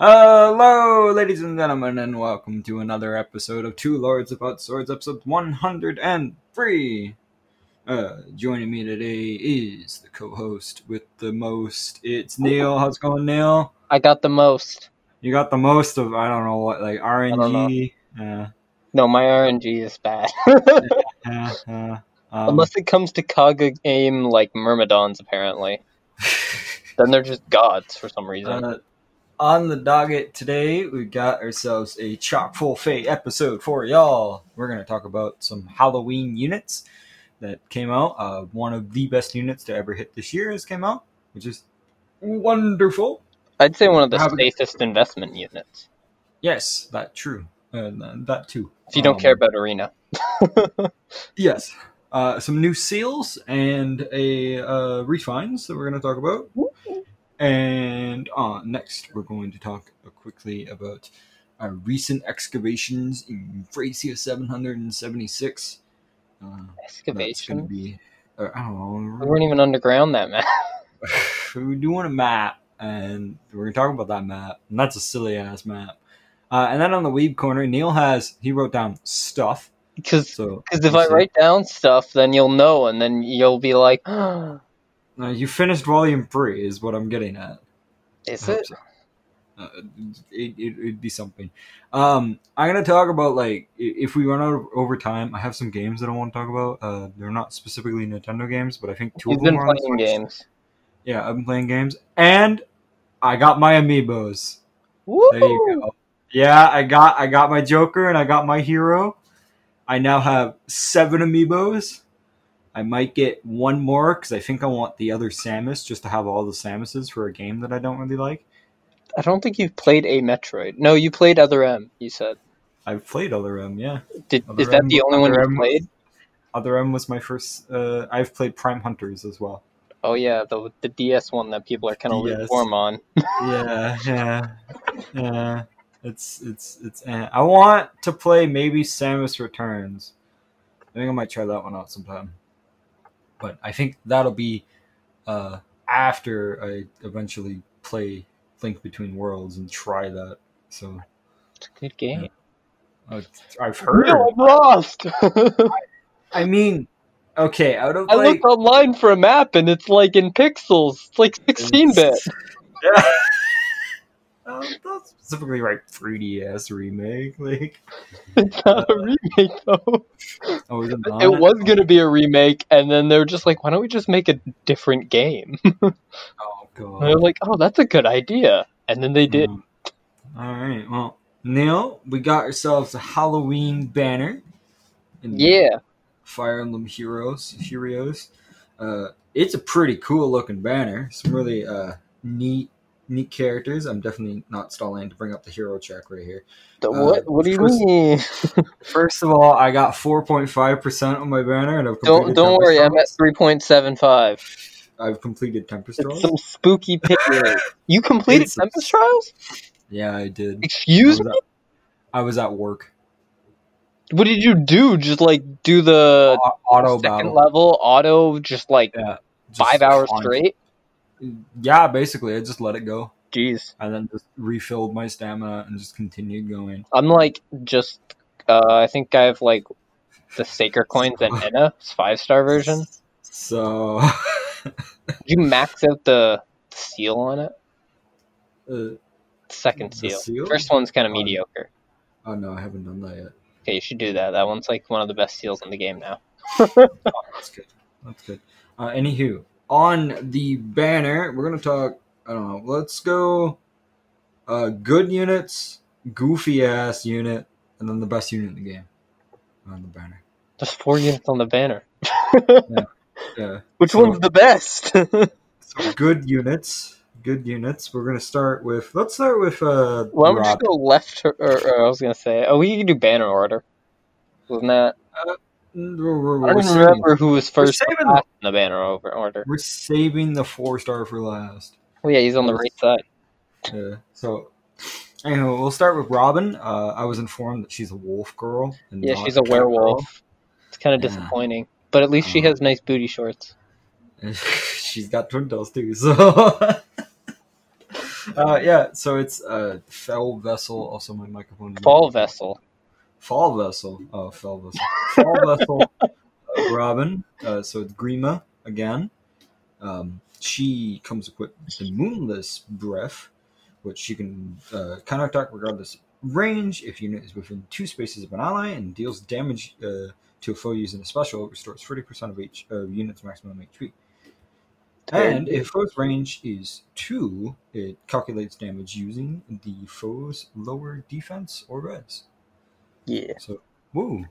Hello, ladies and gentlemen, and welcome to another episode of Two Lords About Swords, episode 103. Uh, joining me today is the co-host with the most. It's Neil. How's it going, Neil? I got the most. You got the most of I don't know what like RNG. Uh, No, my RNG is bad. uh, uh, um, Unless it comes to Kaga game like Myrmidons, apparently. Then they're just gods for some reason. On the docket today, we got ourselves a chock full fate episode for y'all. We're gonna talk about some Halloween units that came out. Uh, one of the best units to ever hit this year has came out, which is wonderful. I'd say one of the How safest investment units. Yes, that true. Uh, that too. If you don't Um, care about Arena. Yes. Uh, some new seals and a uh, refines that we're going to talk about. And uh, next, we're going to talk quickly about our recent excavations in Thracia 776. Uh, going Excavation. to be, uh, I don't We know, weren't even underground that man. we're doing a map, and we're going to talk about that map. And that's a silly ass map. Uh, and then on the weeb corner, Neil has, he wrote down stuff. Because So if I write down stuff, then you'll know, and then you'll be like, "Ah, Uh, you finished volume three, is what I'm getting at. is I it? so. Uh, it, it, it'd be something. Um, I'm gonna talk about like if we run out of over time. I have some games that I want to talk about. Uh, they're not specifically Nintendo games, but I think two You've of them been are playing games. Yeah, I've been playing games, and I got my amiibos. Woo! There you go. Yeah, I got I got my Joker and I got my hero. I now have seven amiibos. I might get one more because I think I want the other Samus just to have all the Samuses for a game that I don't really like. I don't think you've played a Metroid. No, you played Other M, you said. I've played Other M, yeah. Did, Other is that M- the only one Other you M- played? Other M was my first. Uh, I've played Prime Hunters as well. Oh yeah, the the DS one that people are kind of lukewarm on. Yeah, yeah, yeah. It's it's it's. Eh. I want to play maybe Samus Returns. I think I might try that one out sometime. But I think that'll be uh, after I eventually play Link Between Worlds and try that. So It's a good game. uh, I've heard. No, I'm lost. I mean, okay, out of I like looked online for a map and it's like in pixels. It's like 16 bit. Yeah. Um, not specifically like 3DS remake, like It's not a remake though. oh, it? It was gonna be a remake, and then they're just like, why don't we just make a different game? Oh And they're like, oh, that's a good idea. And then they did. Um, all right. Well, Neil, we got ourselves a Halloween banner. in Yeah. Fire Emblem Heroes. Heroes. Uh, it's a pretty cool looking banner. Some really uh neat neat characters. I'm definitely not stalling to bring up the hero check right here. The- Uh, what? What do you first- mean? First of all, I got 4.5 percent on my banner, and I've Don't don't worry. I'm at 3.75. I've completed Tempest Trials. some spooky rate. You completed It's- Tempest Trials? Yeah, I did. Excuse was, me. at, I was at work. What did you do? Just like do the Au- auto second battle. level auto, just like Yeah, just five hours straight? Yeah, basically, I just let it go, Jeez. and then just refilled my stamina and just continued going. I'm like just uh I think I have like the Sacred coins and Ena, five star version. So, Did you max out the seal on it? uh, Second seal. seal? First one's kind of Oh. mediocre. oh no, I haven't done that yet. Okay, you should do that. That one's like one of the best seals in the game now. Oh, that's good. That's good. Uh, anywho, on the banner, we're gonna talk. I don't know. Let's go. Uh, good units, goofy ass unit, and then the best unit in the game on the banner. There's four units on the banner. Yeah. Which So- one's the best? So good units. Good units. We're gonna start with. Let's start with. Uh, Why don't we just go left or, or, I was gonna say oh we can do banner order. Wasn't that We're, we're- I don't saving- remember who was first or saving last in the banner over order. We're saving the four star for last. Oh yeah, he's on the right side. Yeah. So, anyway, we'll start with Robin. Uh, I was informed that she's a wolf girl. And Yeah, she's a cat girl. werewolf. It's kind of Yeah. disappointing, but at least she Uh, has nice booty shorts. she's got twin tails too. So, uh, yeah, so it's uh, Fell Vessel, also my microphone. Fall vessel. Fall Vessel. Oh, Fall Vessel. Fall Vessel. Uh, Robin. Uh, so it's Grima again. Um, she comes equipped with the Moonless Breath, which she can uh, counterattack regardless of range if unit is within two spaces of an ally and deals damage uh, to a foe using a special. It restores 30% of each uh, unit's maximum HP. And if foe's range is two, it calculates damage using the foe's lower defense or res. Yeah. So, woo.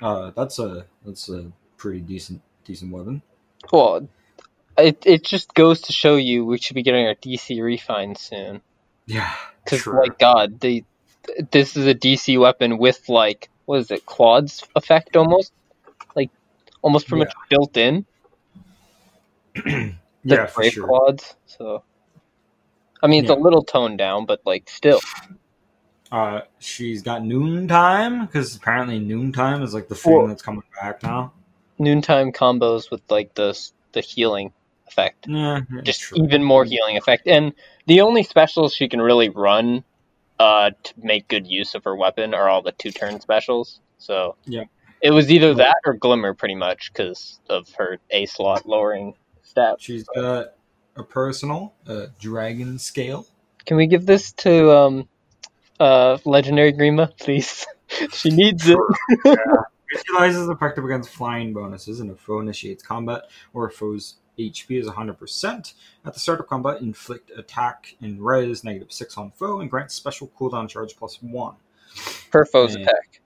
Uh, that's a that's a pretty decent decent weapon. Well, it it just goes to show you we should be getting our DC refine soon. Yeah, Because sure. like God, they this is a DC weapon with like what is it, Claude's effect almost, like almost pretty much built in. yeah, for brave sure. Claudes. So, I mean, it's Yeah. a little toned down, but like still, Uh, she's got noontime because apparently noontime is like the thing Well- that's coming back now. noontime combos with like the the healing effect, Yeah, just true. even more healing effect. And the only specials she can really run uh, to make good use of her weapon are all the two turn specials. So Yeah. it was either that or Glimmer, pretty much, because of her A slot lowering stats. She's got a personal uh, dragon scale. Can we give this to um, uh, Legendary Grima, please? she needs it. It utilizes effective against flying bonuses, and if foe initiates combat or if foe's HP is 100%, at the start of combat, inflict attack and res negative 6 on foe and grant special cooldown charge plus 1. Per foe's Yeah. attack.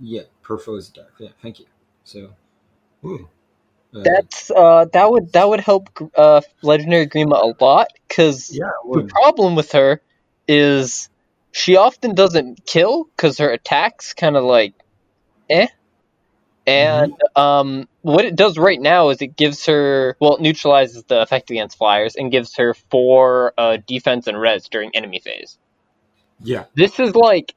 Yeah, per foe's attack. Yeah, thank you. So, ooh. Uh, That's uh, that would that would help uh, Legendary Grima a lot because yeah, the problem with her is she often doesn't kill because her attacks kind of like eh. And um what it does right now is it gives her well it neutralizes the effect against flyers and gives her four uh, defense and res during enemy phase. Yeah, this is like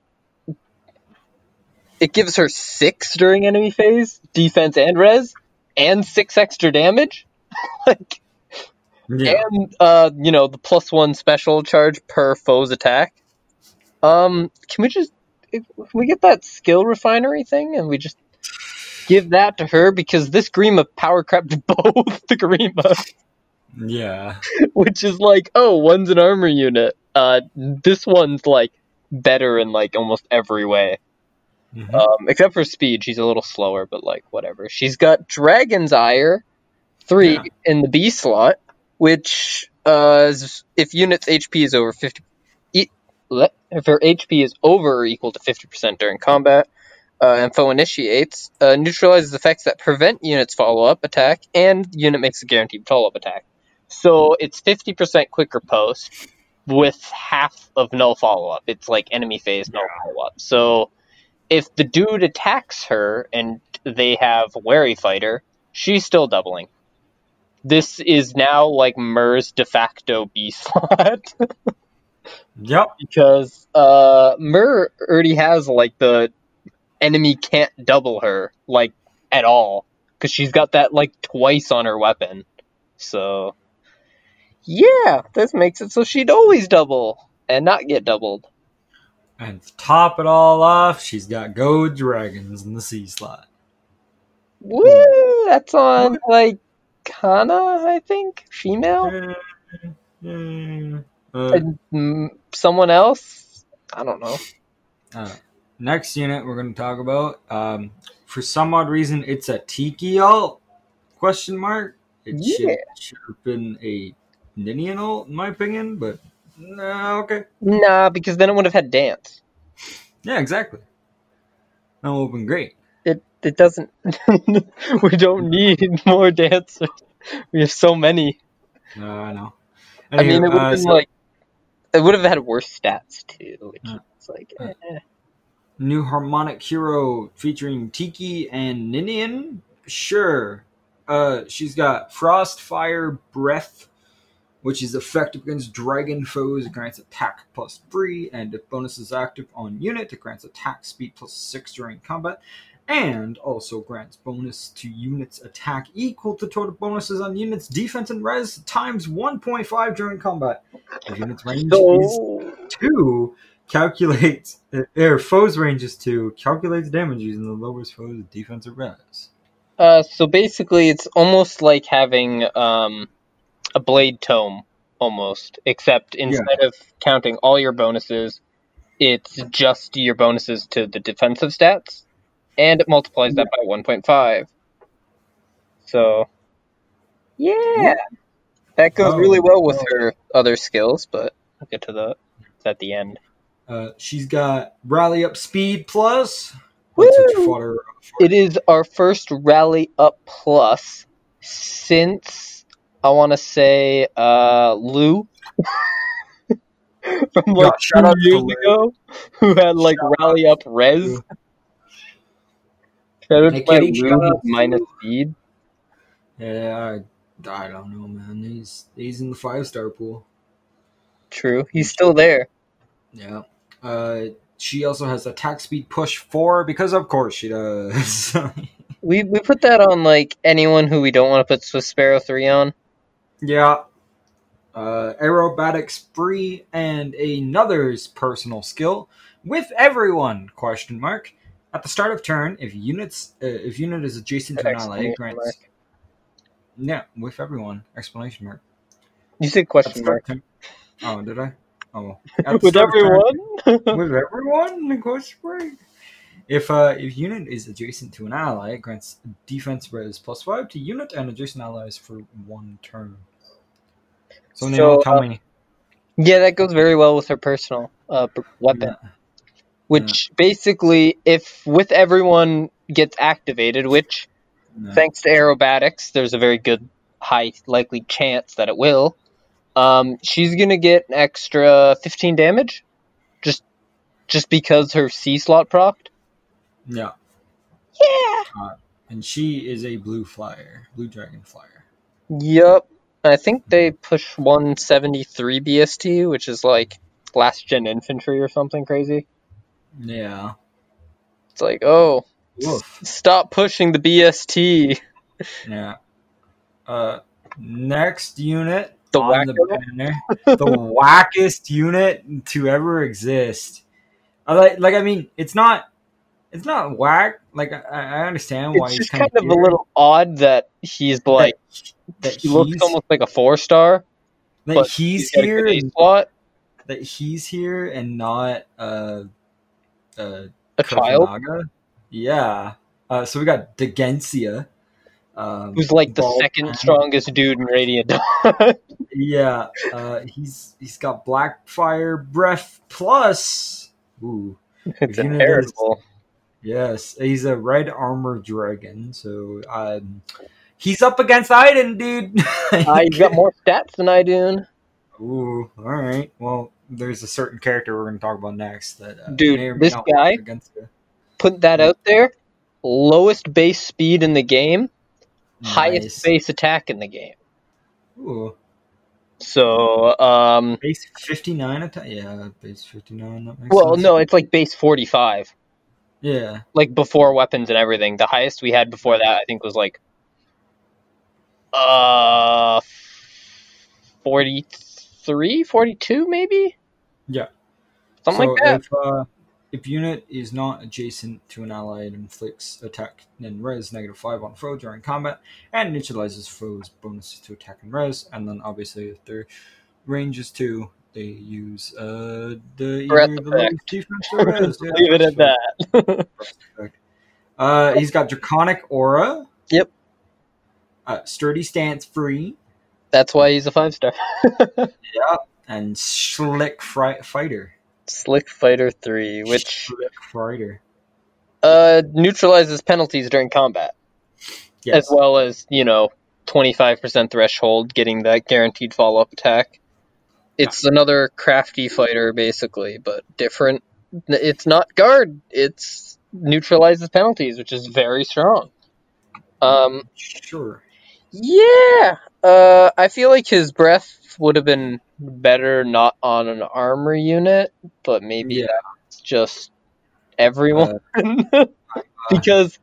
it gives her six during enemy phase defense and res and six extra damage. Like yeah. and uh, you know the plus one special charge per foe's attack. Um, can we just can we get that skill refinery thing and we just give that to her because this Grima power crept both the Grima, Yeah. which is like oh one's an armor unit. Uh, this one's like better in like almost every way. Mhm. Um, except for speed, she's a little slower, but like whatever. She's got Dragon's Ire three Yeah. in the B slot, which uh, if unit's HP is over fifty, le- if her HP is over or equal to fifty percent during combat, uh, and foe initiates, uh, neutralizes effects that prevent units follow up attack, and unit makes a guaranteed follow up attack. So it's fifty percent quicker post with half of no follow up. It's like enemy phase no follow up. So if the dude attacks her and they have wary fighter, she's still doubling. This is now like Myrrh's de facto B slot Yep. because uh Myrrh already has like the enemy can't double her like at all because she's got that like twice on her weapon. So yeah, this makes it so she'd always double and not get doubled. And to top it all off, she's got Go Dragons in the C slot. Woo! That's on like Kana, I think, female, Yeah. And mm, someone else. I don't know. uh, next unit we're going to talk about. Um, for some odd reason, it's a Tiki alt? Question mark. It should, Yeah. should have been a Ninian alt, in my opinion, but no, okay. Nah, because then it would have had dance. Yeah, exactly. That would have been great. It it doesn't. we don't need more dancers. We have so many. Uh, I know. I mean, it would Anywho, uh, have been so- like it would have had worse stats too. Which is like, eh. New harmonic hero featuring Tiki and Ninian? Sure. Uh, she's got Frost, Fire, Breath, which is effective against dragon foes. It grants attack plus three, and if bonus is active on unit, it grants attack speed plus six during combat. And also grants bonus to units attack equal to total bonuses on units defense and res times 1.5 during combat. If units range is two, calculates or foes range is two, calculates damage using the lowest foe's defense or res. uh, so basically, it's almost like having um, a blade tome, almost, except instead of counting all your bonuses, it's just your bonuses to the defensive stats, and it multiplies that by 1.5. So, yeah, Yeah. that goes Oh, really well with her other skills, but I'll get to that at the end. Uh, she's got rally up speed plus. Her It is our first rally up plus since I want to say uh, Lou from like Yeah, two years ago, who had like Shout rally up res. Lou. Shout out Hey, my Kitty, Lou shout who's out to minus speed. Yeah, I, I don't know, man. He's he's in the five star pool. True, he's still there. Yeah. Uh, she also has attack speed push four because of course she does. We we put that on like anyone who we don't want to put Swift Sparrow three on. yeah. Uh, aerobatics free and another's personal skill with everyone question mark at the start of turn if units uh, if unit is adjacent to an ally it grants mark. yeah with everyone explanation mark You said question mark. turn- oh did I oh With of turn- everyone. with everyone the question mark if uh if unit is adjacent to an ally it grants defense res plus five to unit and adjacent allies for one turn so, So, tell uh, me yeah, that goes very well with her personal uh, weapon. Yeah. Which basically, if with everyone gets activated, which No. thanks to aerobatics, there's a very good high likely chance that it will. Um, she's gonna get an extra 15 damage, just just because her C slot procced. Yeah, Yeah. and she is a blue flyer, blue dragon flyer. Yep. I think they push 173 BST, which is like last gen infantry or something crazy. Yeah. It's like, oh, stop pushing the BST. Yeah. Uh, next unit The on the banner, the wackest unit to ever exist. I like, like I mean, it's not, it's not whack. Like I, I understand why It's he's kind, kind of a little odd that he's like that he looks almost like a four star. that he's, he's here good A and, slot, that he's here and not uh uh a child Yeah. Uh, so we got Dheginsea. Um, who's like the bald second strongest dude in Radiant Yeah. Uh, he's he's got Blackfire Breath plus. Ooh. it's inheritable. Yes. He's a red armor dragon. So um, he's up against Idunn, dude. Uh, he's got more stats than I do. Ooh. All right. Well, there's a certain character we're going to talk about next that. Uh, Dude, may or may this guy- Against. Put that out there. Lowest base speed in the game, highest base attack in the game. Ooh. So, um, Base 59 attack? Yeah, base 59. That makes well, sense. no, it's like base 45. Yeah. Like before weapons and everything. The highest we had before that, I think, was like, uh, 43, 42, maybe? Yeah. Something so like that. If, uh, if unit is not adjacent to an ally, it inflicts attack and res negative 5 on foe during combat and neutralizes foe's bonuses to attack and res. And then obviously, if their range is 2, they use uh, the, either the lowest defense or res. Yeah, Leave it at breath that. Uh, he's got Draconic Aura. Yep. Uh, sturdy Stance Free. That's why he's a five star. Yeah. And Slick Fri- Fighter. Slick Fighter 3, which Slick Fighter. uh, neutralizes penalties during combat, Yes. as well as, you know, 25% threshold, getting that guaranteed follow up attack. It's another crafty fighter, basically, but different. It's not guard, it's neutralizes penalties, which is very strong. Um, Sure. yeah, uh, I feel like his breath would have been better not on an armor unit, but maybe Yeah. that's just everyone. because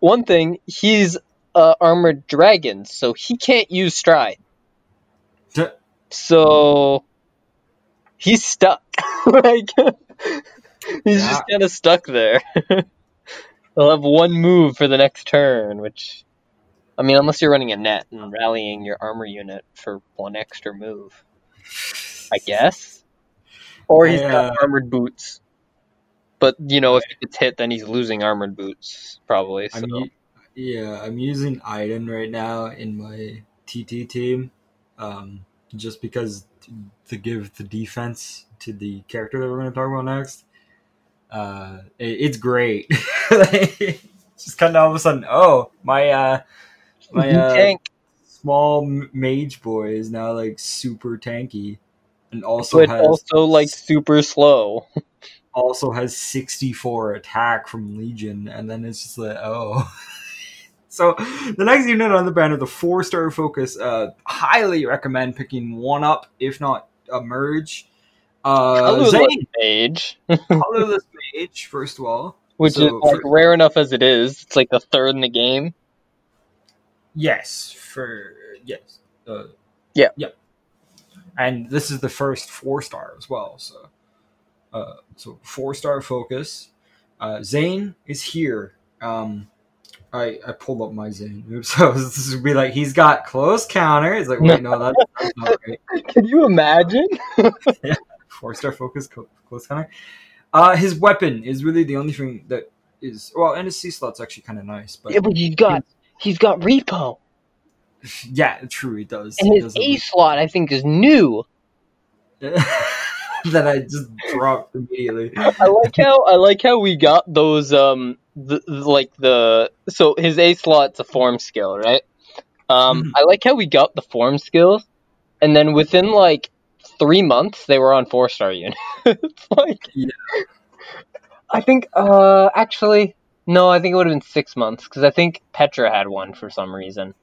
one thing he's uh, armored dragon, so he can't use stride. D- So he's stuck. like he's Yeah. just kind of stuck there. He'll have one move for the next turn, which I mean, unless you're running a net and rallying your armor unit for one extra move, I guess. Or he's Yeah. got armored boots. But you know, if he gets hit, then he's losing armored boots probably. So I'm yeah, I'm using Idunn right now in my TT team, um, just because to, give the defense to the character that we're going to talk about next. Uh, it, it's great. Just kind of all of a sudden, oh my, uh, my uh, tank, small mage boy is now like super tanky, and also but has also like super slow. also has 64 attack from Legion, and then it's just like, oh. so the next unit on the banner, the four star focus, uh, highly recommend picking one up, if not a merge. Uh, Colorless Xane, mage, colorless mage, first of all. which So, is like rare enough as it is. It's like the third in the game. Yes, for yes. Uh, Yeah. Yep. And this is the first four star as well. So, uh, so four star focus. Uh, Xane is here. Um, I I pulled up my Xane. So this would be like he's got close counter. It's like wait no that's, that's not right. Can you imagine? yeah, Four star focus close counter. Uh, his weapon is really the only thing that is well, and his C slot's actually kind of nice, but Yeah, but he's got he's got repo, yeah, true, it does. and It his A slot I think is new. that I just dropped immediately. I like how I like how we got those um the, like the so his A slot's a form skill, right? Um, Mhm. I like how we got the form skills, and then within like three months they were on four star units. like, Yeah. I think uh actually no, I think it would have been six months because I think Petra had one for some reason,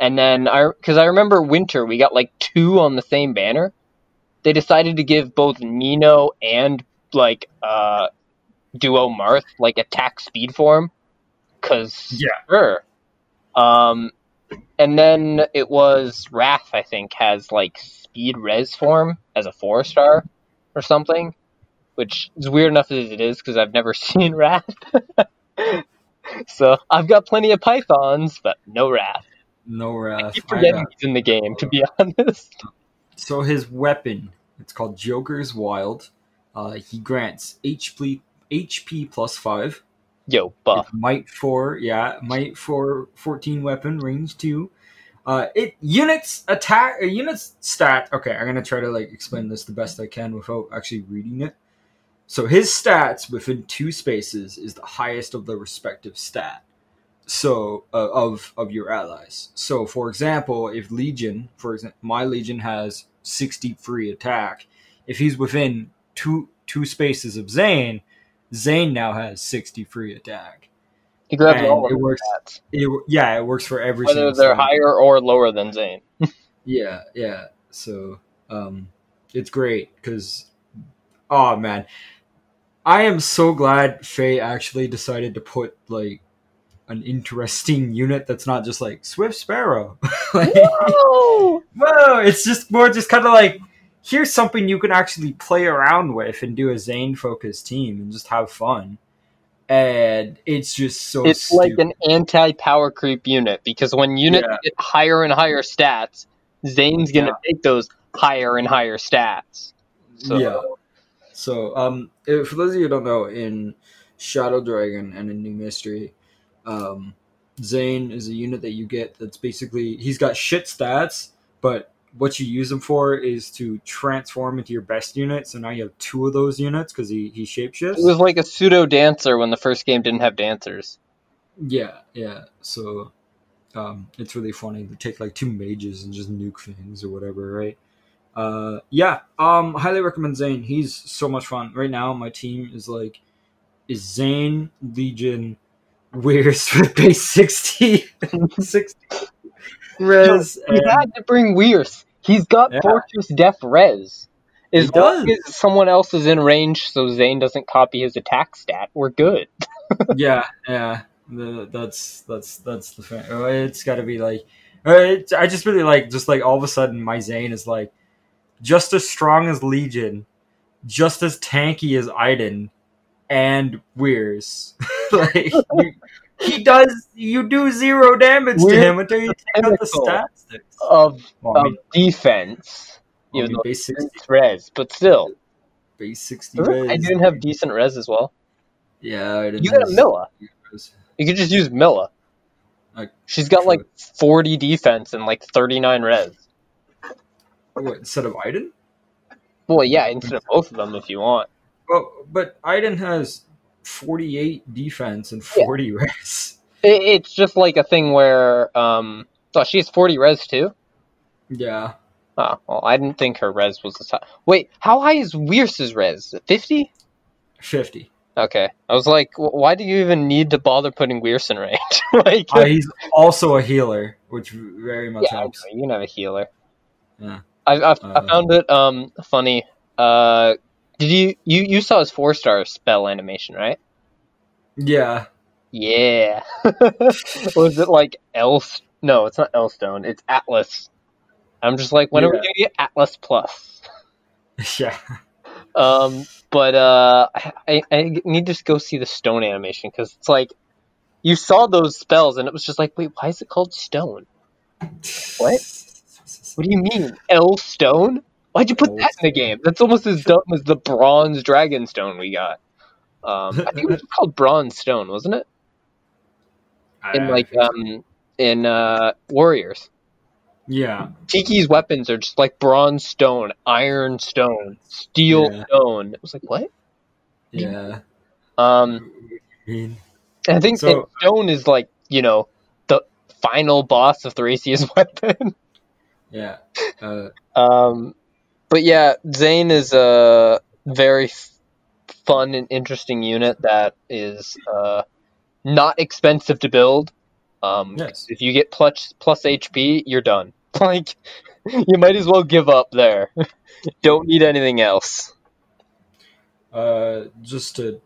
and then I because I remember winter we got like two on the same banner. They decided to give both Nino and like uh duo Marth like attack speed form because Yeah. sure. Um, and then it was Rath. I think has like speed res form as a four star or something, which is weird enough as it is because I've never seen Rath. so I've got plenty of pythons, but no Rath. No wrath. I keep forgetting know. he's in the game, to be honest. So his weapon, it's called Joker's Wild. Uh, he grants HP HP plus five. Yo, buff. It's Might four, yeah, might four, 14 weapon, range two. Uh, it units attack, uh, units stat. Okay, I'm gonna try to like explain this the best I can without actually reading it. So his stats within two spaces is the highest of the respective stat. So uh, of of your allies. So for example, if Legion, for example, my Legion has 60 free attack. If he's within two two spaces of Xane, Xane now has 60 free attack. He grabs and all of it works- stats, It, yeah, it works for every whether single they're higher or lower than Xane. Yeah, yeah. So, um, it's great because, oh man, I am so glad FEH actually decided to put like an interesting unit that's not just like Swift Sparrow. like, Whoa! whoa, it's just more just kind of like here's something you can actually play around with and do a Xane focused team and just have fun. And it's just so it's like an anti-power creep unit because when units Yeah. get higher and higher stats, Xane's gonna Yeah. take those higher and higher stats. So, Yeah. So, um, if, for those of you who don't know, in Shadow Dragon and in New Mystery, um, Xane is a unit that you get that's basically he's got shit stats, but what you use him for is to transform into your best unit. So now you have two of those units because he he shapeshifts. It was like a pseudo dancer when the first game didn't have dancers. Yeah, yeah. So um, it's really funny to take like two mages and just nuke things or whatever, right? Uh, yeah. Um, highly recommend Xane. He's so much fun. Right now, my team is like is Xane Legion Weirs with base 60, 60 res. He and- had to bring Weirs. He's got Yeah. Fortress Def Res. As He long does. as someone else is in range so Xane doesn't copy his attack stat, we're good. yeah, yeah. The, that's that's that's the thing. Oh, It's got to be like. uh, I just really like just like all of a sudden my Xane is like just as strong as Legion, just as tanky as Idunn, and Weirs. like you, he does, you do zero damage to him until you take out the stats. Of, Well, I mean, defense, well, I even mean, though base sixty, res, but still. base sixty. I didn't have decent res as well. Yeah, I didn't You got a Mila. You could just use Mila. She's got like 40 defense and like 39 res. What instead of Idunn? Well, yeah, instead of both of them if you want. Well, but Idunn has forty-eight defense and Yeah. forty res. It, it's just like a thing where, um, oh, she has 40 res too? Yeah, Oh, well, I didn't think her res was the top. Wait, how high is Weirs's res? 50? fifty. Okay. I was like, why do you even need to bother putting Weirs in range? like, Uh, he's also a healer, which very much yeah, helps. you can have a healer. Yeah. I, I, I Uh, found it um funny. Uh, did you you you saw his four star spell animation, right? Yeah, Yeah. Was it like Elst? No, it's not Elstone. It's Atlas. I'm just like, when are we gonna get Atlas Plus? yeah. Um, but uh, I, I need to go see the stone animation because it's like you saw those spells and it was just like, wait, why is it called stone? What? What do you mean, L stone? Why'd you put that in the game? That's almost as dumb as the bronze dragon stone we got. Um, I think it was called bronze stone, wasn't it? In like um in uh warriors. yeah, Tiki's weapons are just like bronze stone, iron stone, steel Yeah. stone. It was like what? yeah. Um, I and I think So- stone is like you know the final boss of Thracia's weapon. Yeah. Uh, um, but yeah, Xane is a very f- fun and interesting unit that is uh not expensive to build. Um, yes. if you get plus plus HP, you're done. Like you might as well give up there. Don't need anything else. Uh, just to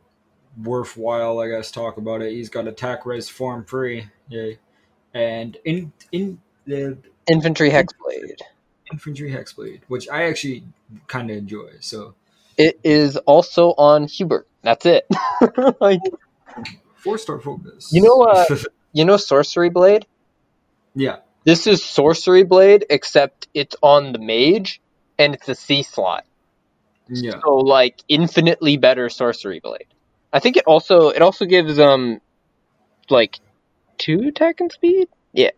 worthwhile, I guess, talk about it. He's got attack res form free. Yay. And in in the Infantry Hexblade. infantry hexblade, which I actually kind of enjoy. So It is also on Hubert. That's it. like four star focus. You know, uh, you know Sorcery Blade? yeah. This is Sorcery Blade, except it's on the mage and it's a C slot. Yeah. So like infinitely better Sorcery Blade. I think it also it also gives um like two attack and speed? Yeah.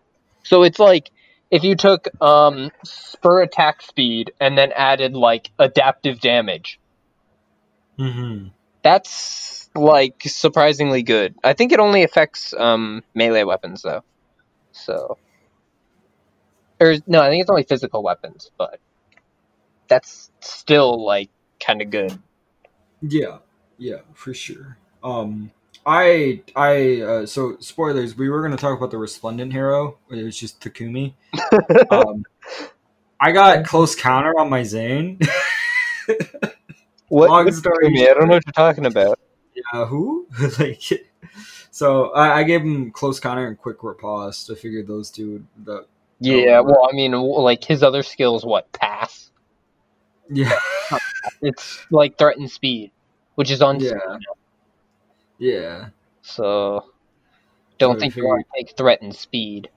So it's like if you took um spur attack speed and then added like adaptive damage. Mm-hmm. That's like surprisingly good. I think it only affects um melee weapons though. So or no, I think it's only physical weapons, but that's still like kind of good. Yeah, yeah, for sure. Um, I, I, uh, so spoilers. We were gonna talk about the resplendent hero. It was just Takumi. um, I got close counter on my Xane. What? Long story Takumi? I don't know what you're talking about. yeah, who? like, so I, I gave him close counter and quick riposte. I figured those two. The Yeah, well, I mean, like his other skills, what pass? yeah, It's like threaten speed, which is on. yeah, yeah, So, don't So I think you figured- want to take threaten speed.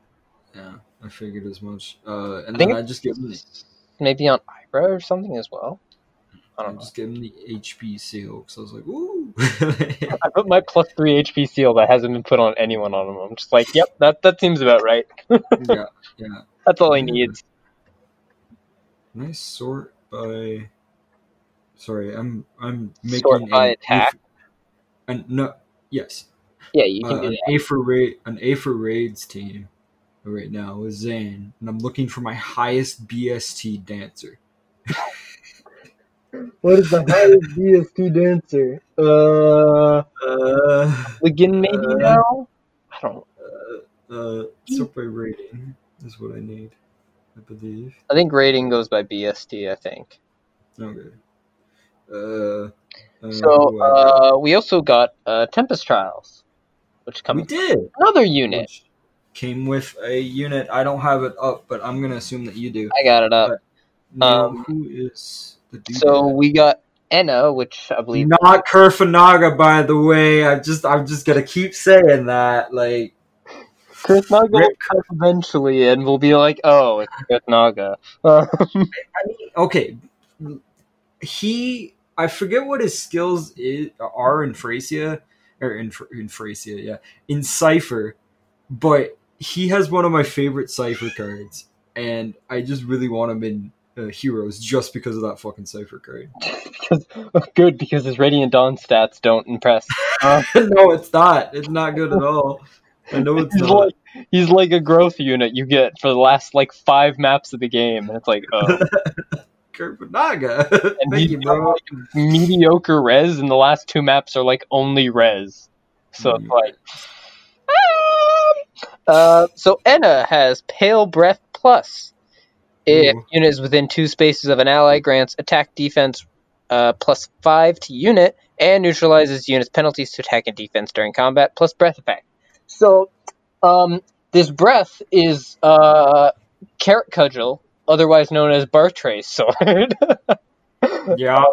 yeah. I figured as much. Uh, and I then I just gave him Maybe on Ibra or something as well. I I don't know. just gave him the HP seal because I was like, ooh. I put my plus three HP seal that hasn't been put on anyone on him. I'm just like, yep, that that seems about right. yeah, yeah. That's all he needs. Nice sort by. Sorry, I'm I'm making Sort by an attack? A for, an, no, yes, Yeah, you can uh, do an that. Aether Raid, an Aether Raids team right now with Xane, and I'm looking for my highest BST dancer. What is the highest BST dancer? Uh, Uh, begin maybe Uh, now. I don't. uh, sort by rating is what I need, I believe. I think rating goes by BST. I think. Okay. Uh, uh, So uh, we also got uh, Tempest Trials, which got. come we did. another unit. Which came with a unit. I don't have it up, but I'm gonna assume that you do. I got it up. Um, who is the dude? So we got Ena, which I believe not Kurthnaga, by the way. I just I'm just gonna keep saying that. Like Kurthnaga will come eventually, and we'll be like, "Oh, it's Kurthnaga." Um, I mean, okay, he I forget what his skills is, are in Thracia or in in yeah, in Cipher, but he has one of my favorite Cipher cards, and I just really want him in uh, Heroes just because of that fucking Cipher card. because, good because his Radiant Dawn stats don't impress. Uh, no, it's not. It's not good at all. I know it's he's not. like he's like a growth unit you get for the last like five maps of the game. And it's like, oh, Kurthnaga. and Thank he's you, bro. mediocre res, and the last two maps are like only res. So Mm. like. um, Uh, so Ena has Pale Breath Plus. If Ooh. unit is within two spaces of an ally, grants attack defense uh, plus five to unit, and neutralizes unit's penalties to attack and defense during combat, plus breath effect. So, um, this breath is uh, Carrot Cudgel, otherwise known as Bartre's sword. Yeah.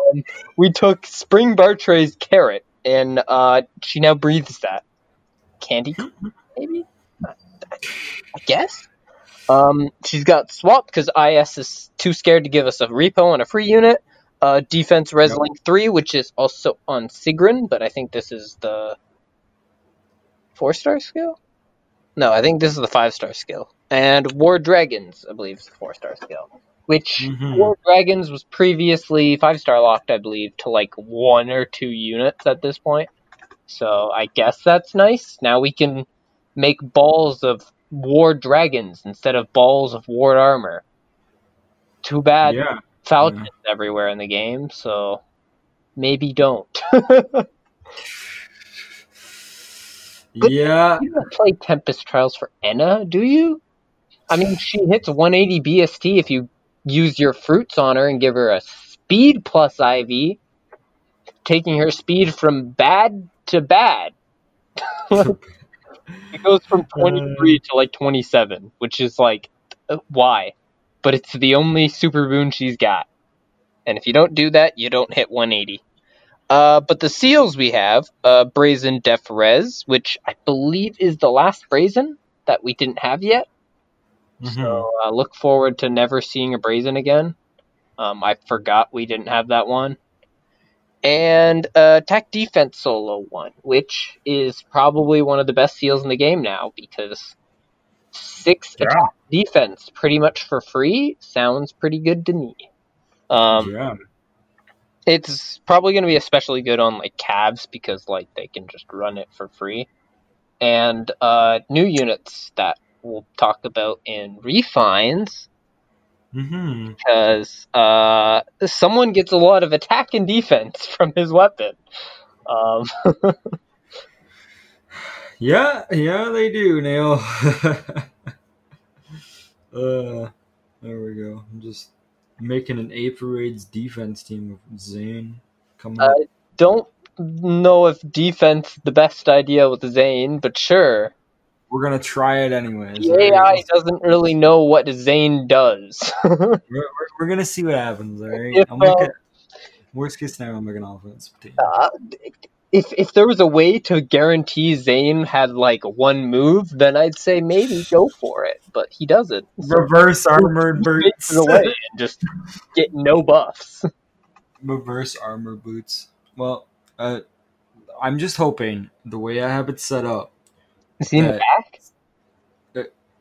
we took Spring Bartray's carrot, and uh, she now breathes that. Candy, maybe? I, guess? Um, she's got swapped because IS is too scared to give us a repo and a free unit. Uh, defense res Yep. link 3, which is also on Sigrun, but I think this is the 4 star skill? No, I think this is the 5 star skill. And Ward Dragons, I believe, is the 4 star skill. Which Mhm. Ward Dragons was previously 5 star locked, I believe, to like one or two units at this point. So I guess that's nice. Now we can make balls of Ward Dragons instead of balls of Ward Armor. Too bad Yeah. Falcons everywhere in the game, so maybe don't. Yeah. you don't play Tempest Trials for Ena, do you? I mean, she hits 180 BST if you use your fruits on her and give her a speed plus IV, taking her speed from bad to bad. it goes from 23 to like 27, which is like, uh, why? But it's the only super boon she's got. And if you don't do that, you don't hit 180. Uh, but the seals we have, uh, Brazen Def Res, which I believe is the last Brazen that we didn't have yet. Mhm. So uh, look forward to never seeing a Brazen again. Um, I forgot we didn't have that one. And uh, Attack Defense Solo one, which is probably one of the best seals in the game now because six Yeah. attack defense pretty much for free sounds pretty good to me. Um, yeah. It's probably going to be especially good on like calves because like they can just run it for free and uh new units that we'll talk about in refines mm-hmm. because uh someone gets a lot of attack and defense from his weapon um Yeah, yeah, they do, Neil. uh, there we go. I'm just making an Aether Raids defense team with Xane coming up. don't know if defense the best idea with Xane but sure We're gonna try it anyways. the? AI doesn't really know what Xane does We're, we're, we're gonna see what happens, alright? If, uh. Worst case scenario, make an offense team. Uh, if if there was a way to guarantee Xane had like one move, then I'd say maybe go for it. But he doesn't. So Reverse armored boots. away and just get no buffs. Reverse armor boots. Well, uh, I'm just hoping the way I have it set up. Is he in the That- back?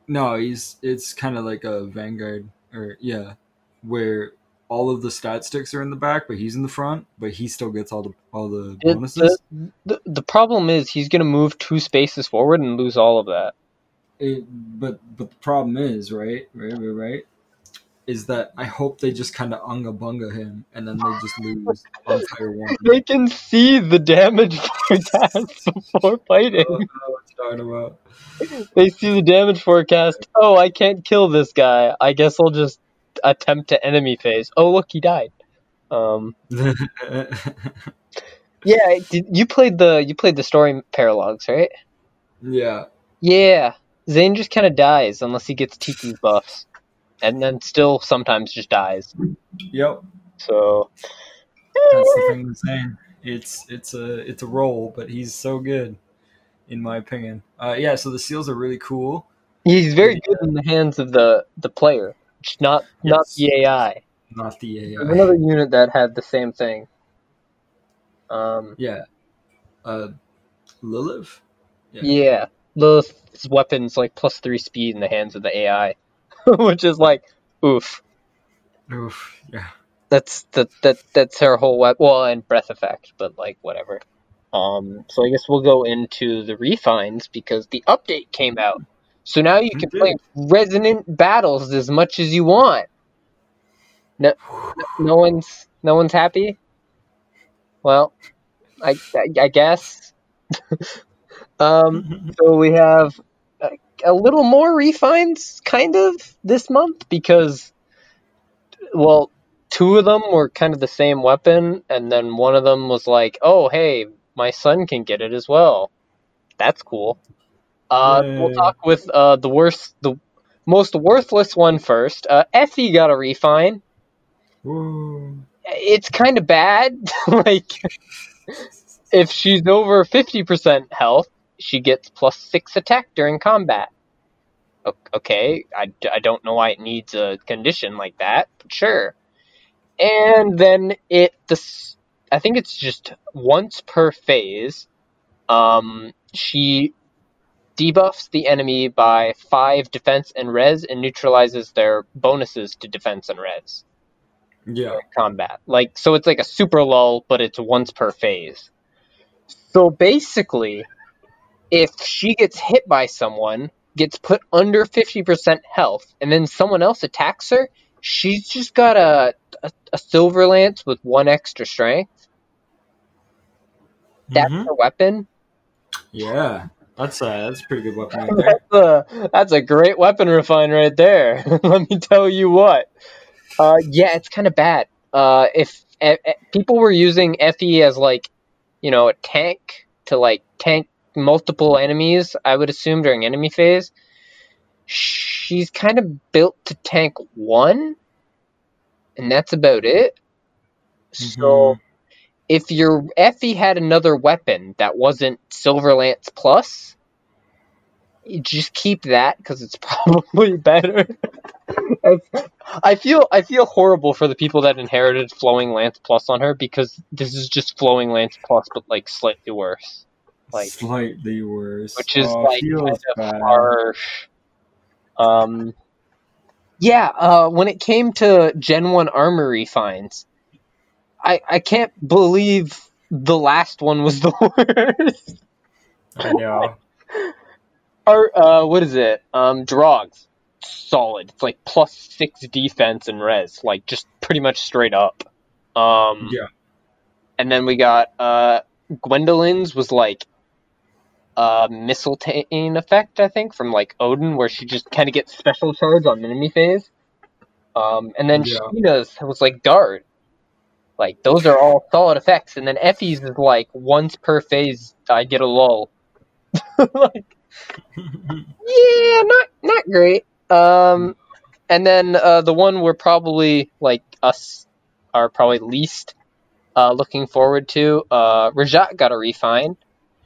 No, he's it's kind of like a vanguard, or yeah, where all of the stat sticks are in the back, but he's in the front, but he still gets all the all the bonuses. the, the the problem is he's gonna move two spaces forward and lose all of that. It, but but the problem is right, right, right, right, is that I hope they just kind of unga bunga him, and then they just lose on tire one. They can see the damage forecast before oh, I fighting. don't know what you're talking about. They see the damage forecast. Oh, I can't kill this guy. I guess I'll just attempt to enemy phase. Oh, look, he died. Um, yeah, did, you played the you played the story paralogs, right? yeah. Yeah, Xane just kind of dies unless he gets Tiki's buffs, and then still sometimes just dies. Yep. So That's the thing with Xane. It's it's a it's a role, but he's so good, in my opinion. Uh, yeah. So the seals are really cool. he's very good in the hands of the the player, not not the AI. Not the There's AI. another unit that had the same thing. Um, Yeah. Uh, Lilith. Yeah. yeah, Lilith's weapons like plus three speed in the hands of the AI, which is like, oof. Oof. Yeah. That's that that that's her whole weapon. Well, and breath effect, but like whatever. Um, so I guess we'll go into the refines because the update came out. So now you can play resonant battles as much as you want. No, no one's no one's happy. Well, I I, I guess. um, so we have a, a little more refines, kind of this month because, well, two of them were kind of the same weapon, and then one of them was like, "Oh, hey, my son can get it as well." That's cool. Uh, we'll talk with uh, the worst, the most worthless one first. Uh, Effie got a refine. Woo. It's kind of bad. like, if she's over fifty percent health, she gets plus six attack during combat. Okay, I, I don't know why it needs a condition like that, but sure. And then it the s- I think it's just once per phase. Um, she debuffs the enemy by five defense and res, and neutralizes their bonuses to defense and res Yeah. combat. Like so it's like a super lull, but it's once per phase. So basically, if she gets hit by someone, gets put under 50% health, and then someone else attacks her, she's just got a a, a silver lance with one extra strength. That's Mhm. her weapon. Yeah. That's a that's a pretty good weapon right there. That's a, that's a great weapon refine right there. Let me tell you what. Uh, yeah, it's kind of bad. Uh, if e- e- people were using Effie as like, you know, a tank to like tank multiple enemies, I would assume during enemy phase, she's kind of built to tank one, and that's about it. So Mhm. If your Effie had another weapon that wasn't Silver Lance Plus, just keep that because it's probably better. I feel I feel horrible for the people that inherited Flowing Lance Plus on her because this is just Flowing Lance Plus, but like slightly worse, like slightly worse. which is oh, like kind of harsh. Um, yeah. Uh, when it came to Gen One armor refines, I I can't believe the last one was the worst. I know. Or uh, what is it? Um, Draug's, solid. It's like plus six defense and res, like just pretty much straight up. Um, Yeah. And then we got uh, Gwendolyn's was like a mistletoe effect, I think, from like Odin, where she just kind of gets special charge on enemy phase. Um, and then Yeah. Sheena's was like guard. Like those are all solid effects, and then Effie's is like once per phase I get a lull. like yeah, not not great. Um, and then uh, the one we're probably like us are probably least uh, looking forward to. Uh, Rhajat got a refine.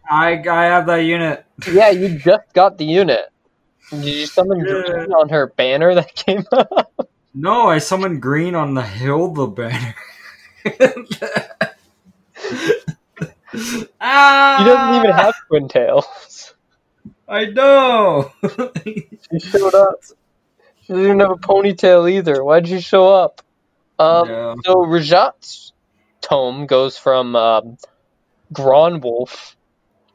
I I have that unit. Yeah, you just got the unit. Did you summon Yeah. green on her banner that came up? No, I summoned green on the Hilda banner. Ah, He doesn't even have twin tails. I know. She showed up. She didn't even have a ponytail either. Why'd you show up? Um, Yeah. So Rhajat's tome goes from um, Gronnwolf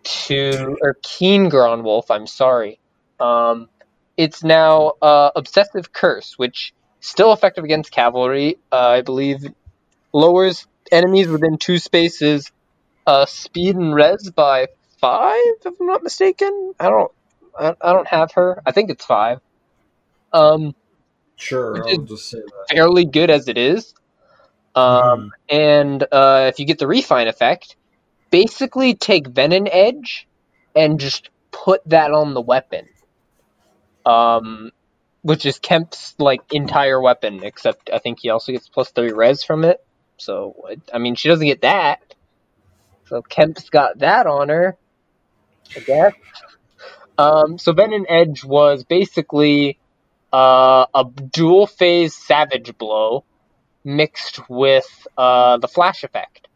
to or Keen Gronnwolf. I'm sorry. Um, it's now uh, Obsessive Curse, which still effective against cavalry. Uh, I believe lowers enemies within two spaces uh, speed and res by five, if I'm not mistaken. I don't. I, I don't have her. I think it's five. Um, Sure, I'll just say that. fairly good as it is. Um, And uh, if you get the refine effect, basically take Venom Edge and just put that on the weapon. Um, which is Kempf's like entire weapon, except I think he also gets plus three res from it. So I mean, she doesn't get that. So Kempf's got that on her, I guess. Um, so Venom Edge was basically uh, a dual phase Savage Blow mixed with uh, the Flash effect.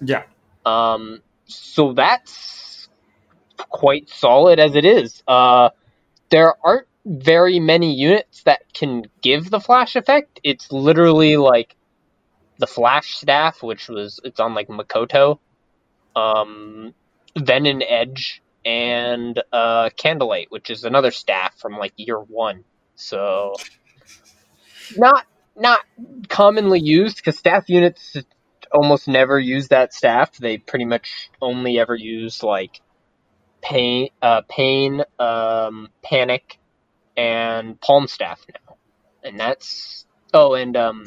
Yeah. Um, so that's quite solid as it is. Uh, there aren't very many units that can give the flash effect. It's literally like the flash staff, which was it's on like Makoto, um, then Venom Edge, and uh, Candlelight, which is another staff from like year one. So not not commonly used because staff units almost never use that staff. They pretty much only ever use like pain, uh, pain, um, panic, and palm staff now, and that's oh, and um,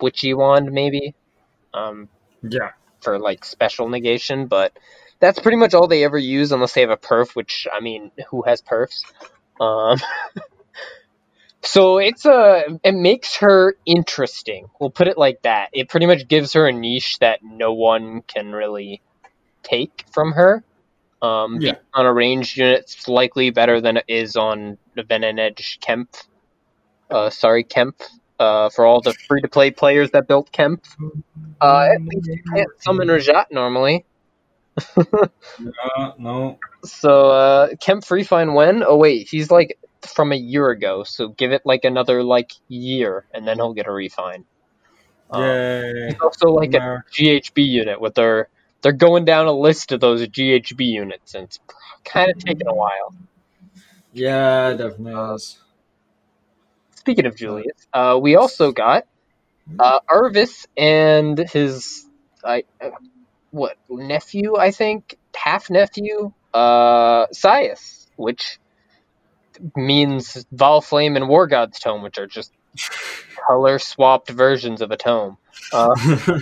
witchy wand maybe, um, Yeah. for like special negation, but that's pretty much all they ever use unless they have a perf. Which I mean, who has perfs? Um, so it's a it makes her interesting. We'll put it like that. It pretty much gives her a niche that no one can really take from her. Um, Yeah. on a ranged unit, it's likely better than it is on the Venom Edge Kempf. Uh, sorry, Kempf. Uh, for all the free to play players that built Kempf. Uh, at least you can't summon Rhajat normally. Uh, no. So, uh, Kempf Free Find when? Oh, wait, he's like from a year ago, so give it like another like year, and then he'll get a refine. Um, Yay. he's also like a GHB unit with their. They're going down a list of those GHB units, and it's kind of taking a while. Yeah, definitely is. Speaking of Julius, uh, we also got uh, Arvis and his I uh, what nephew, I think, half nephew, uh, Saias, which means Valflame and War God's Tome, which are just color swapped versions of a tome. Uh,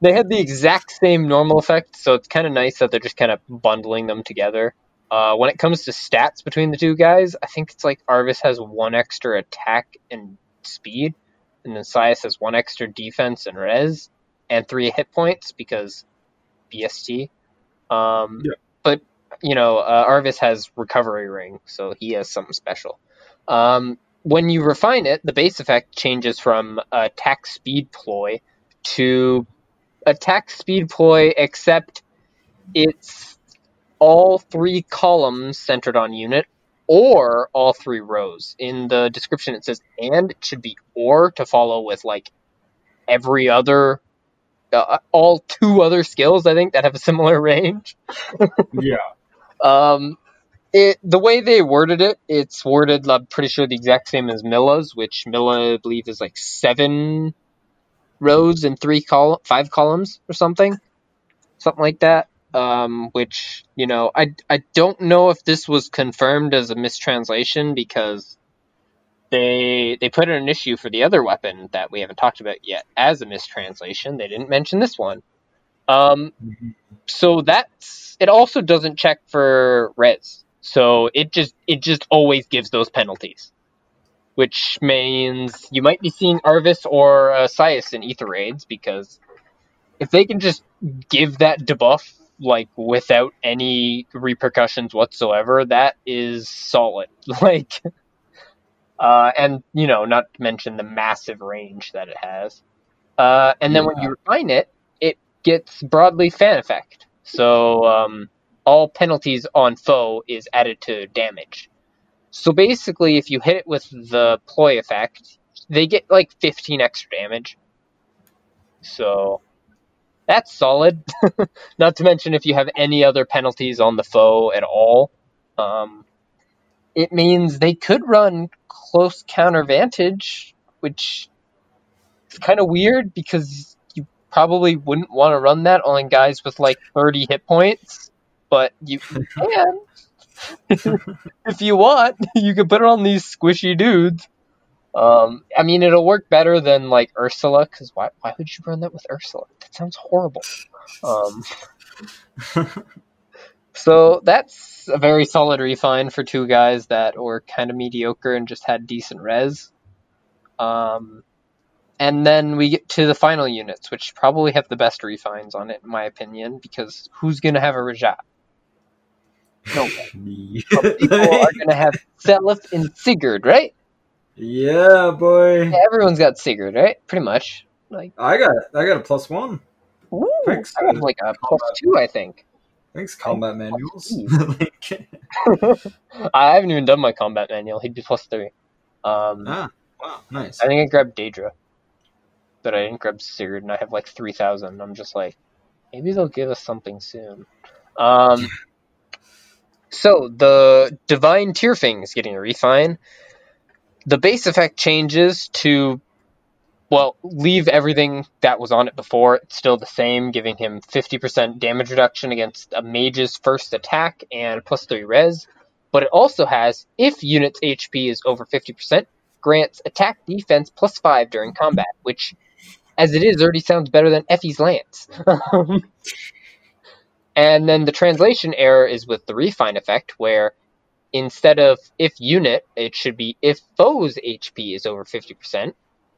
they had the exact same normal effect, so it's kind of nice that they're just kind of bundling them together. Uh, when it comes to stats between the two guys, I think it's like Arvis has one extra attack and speed, and then Saias has one extra defense and res, and three hit points because BST. Um, Yeah. But you know, uh, Arvis has recovery ring, so he has something special. Um, when you refine it, the base effect changes from attack speed ploy to attack speed ploy, except it's all three columns centered on unit or all three rows. In the description, it says and it should be or to follow with like every other, uh, all two other skills, I think, that have a similar range. yeah. Um, it the way they worded it, it's worded. I'm pretty sure the exact same as Mila's, which Mila I believe is like seven rows and three column, five columns or something, something like that. Um, which you know, I I don't know if this was confirmed as a mistranslation because they they put in an issue for the other weapon that we haven't talked about yet as a mistranslation. They didn't mention this one. Um, so that's it also doesn't check for res so it just it just always gives those penalties which means you might be seeing arvis or uh, Saias in Aether Raids because if they can just give that debuff like without any repercussions whatsoever that is solid like uh, and you know not to mention the massive range that it has uh, and then when you refine it it gets broadly fan effect so um, all penalties on foe is added to damage. So basically, if you hit it with the ploy effect, they get like 15 extra damage. So that's solid. Not to mention if you have any other penalties on the foe at all, um, it means they could run close counter vantage, which is kind of weird because you probably wouldn't want to run that on guys with like 30 hit points, but you can. if you want, you can put it on these squishy dudes. Um, I mean, it'll work better than like Ursula, because why, why would you run that with Ursula? That sounds horrible. Um, so that's a very solid refine for two guys that were kind of mediocre and just had decent res. Um, and then we get to the final units, which probably have the best refines on it, in my opinion, because who's going to have a Rhajat? No. People are going to have Seliph and Sigurd, right? Yeah, boy. Yeah, everyone's got Sigurd, right? Pretty much. Like, I got I got a plus one. ooh, Thanks, I have like a plus two, I think. Thanks, combat manuals. I haven't even done my combat manual. He'd be plus three. Um, ah, wow, nice. I think I grabbed Deirdre, but I didn't grab Sigurd, and I have like three thousand. I'm just like, maybe they'll give us something soon. Um, so the Divine Tyrfing is getting a refine. The base effect changes to, well, leave everything that was on it before. It's still the same, giving him 50% damage reduction against a mage's first attack and plus 3 res. But it also has, if unit's HP is over 50%, grants attack defense plus 5 during combat, which, as it is, already sounds better than Effie's Lance. and then the translation error is with the refine effect, where instead of if unit, it should be if foe's HP is over 50%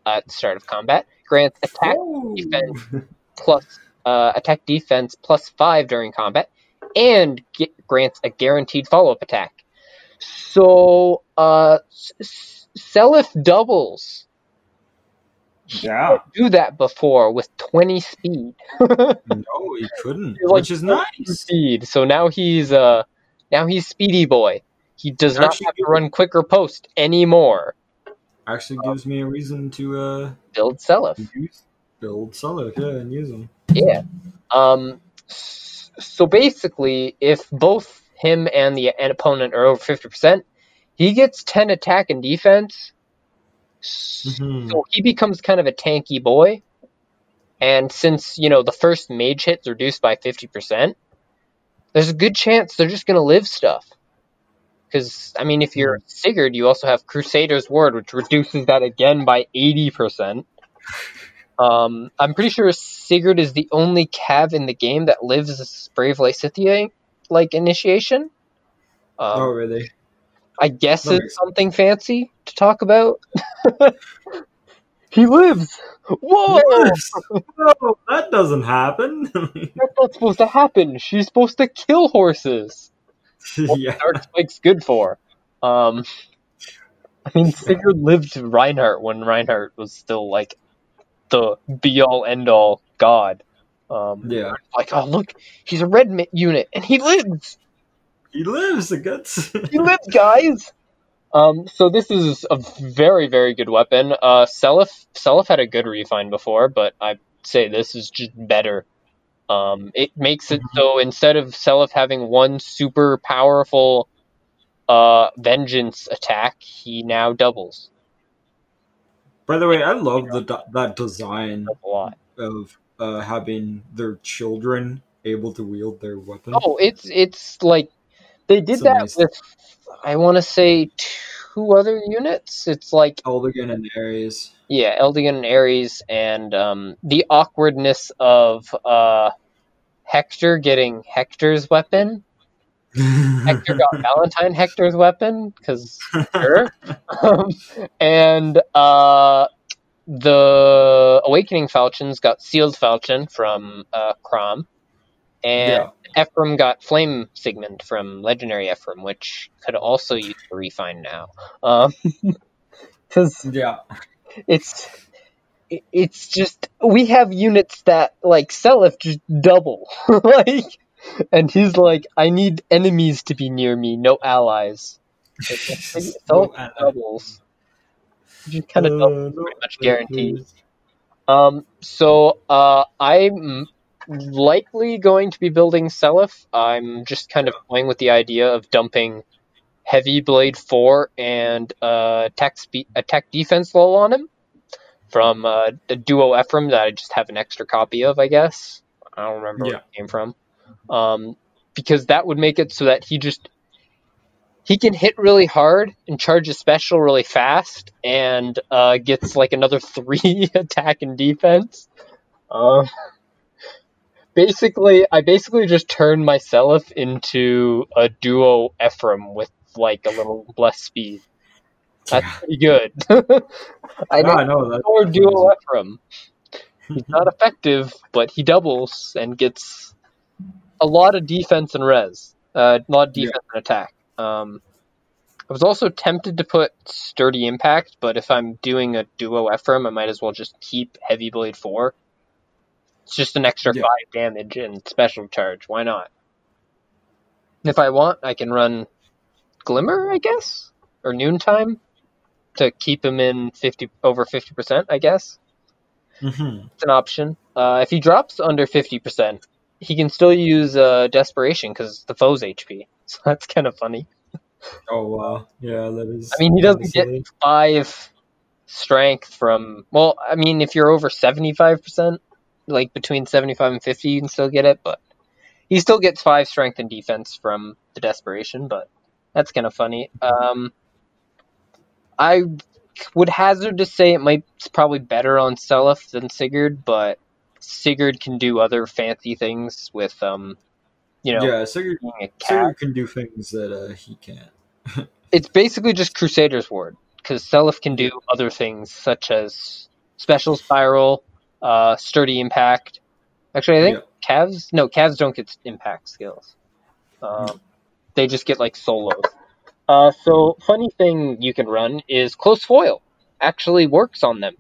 at the start of combat, grants attack defense plus uh, attack defense plus five during combat, and get, grants a guaranteed follow up attack. So, uh, S- S- Seliph doubles. Yeah. Do that before with 20 speed. No, he couldn't. Like, which is nice. speed. So now he's uh now he's speedy boy. He does not Actually, have to run quicker post anymore. Actually gives me a reason to uh Build Seliph. build Sulluk, yeah, and use them. Yeah. Um. So basically, if both him and the an opponent are over fifty percent, he gets ten attack and defense. Mhm. So he becomes kind of a tanky boy. And since you know the first mage hit's reduced by fifty percent, there's a good chance they're just gonna live stuff. Because I mean, if you're Sigurd, you also have Crusader's Ward, which reduces that again by eighty percent. Um, I'm pretty sure Sigurd is the only cav in the game that lives a Brave Lysithea like initiation. Um, oh really? I guess it's something fancy to talk about. he lives. Whoa! no, that doesn't happen. That's not supposed to happen. She's supposed to kill horses. yeah. Dark Spike's good for. Um, I mean, Sigurd lived Reinhardt when Reinhardt was still like the be all end all god. Um, Yeah. like, oh look, he's a red unit and he lives. He lives the guts. He lives, guys. Um, so this is a very, very good weapon. Uh, Seliph, Seliph had a good refine before, but I'd say this is just better. Um, it makes it so instead of Seliph having one super powerful uh, vengeance attack, he now doubles By the way, I love the that design of uh, having their children able to wield their weapon. Oh, it's it's like they did So that nice. with I want to say two other units. It's like Eldigan and Ares. Yeah, Eldigan and Ares, and um, the awkwardness of uh, Hector getting Hector's weapon. Hector got Valentine Hector's weapon because sure. um, and uh, the Awakening Falchions got Sealed Falchion from uh, Chrom, and yeah. Ephraim got Flame Siegmund from Legendary Ephraim, which could also use the refine now. Because Yeah. it's it- it's just we have units that like Seliph just double. Like and he's like I need enemies to be near me no allies. Seliph No, doubles. Just kind of uh, double pretty much guaranteed. Um so uh I'm likely going to be building Seliph I'm just kind of playing with the idea of dumping Heavy Blade 4 and uh, attack, spe- attack defense low on him from uh, the Duo Ephraim that I just have an extra copy of, I guess. I don't remember Yeah. where it came from. Um, because that would make it so that he just he can hit really hard and charge a special really fast, and uh, gets like another three attack and defense. Um, basically, I basically just turned myself into a duo Ephraim with like a little less speed. That's pretty good. I Yeah, know I know that. or duo Ephraim. He's not effective, but he doubles and gets a lot of defense and res. Uh, a lot of Yeah. defense and attack. Um, I was also tempted to put sturdy impact, but if I'm doing a duo Ephraim, I might as well just keep heavy blade four. It's just an extra Yeah. five damage and special charge. Why not? If I want, I can run Glimmer, I guess, or Noontime to keep him in fifty over fifty percent. I guess Mhm. it's an option. Uh, if he drops under fifty percent, he can still use uh, Desperation because the foe's HP. So that's kind of funny. Oh wow, yeah, that is. I mean, he doesn't get five strength from. Well, I mean, if you're over seventy five percent, like between seventy five and fifty, you can still get it. But he still gets five strength and defense from the Desperation. But that's kind of funny. Um, I would hazard to say it might it's probably better on Seliph than Sigurd, but Sigurd can do other fancy things with um, you know, Yeah, Sigurd, being a cat. Sigurd can do things that uh, he can't. it's basically just Crusader's Ward because Seliph can do other things such as Special Spiral, uh, Sturdy Impact. Actually, I think Cavs no Cavs don't get impact skills. Um, they just get like solos. Uh, so funny thing you can run is Close Foil. Actually works on them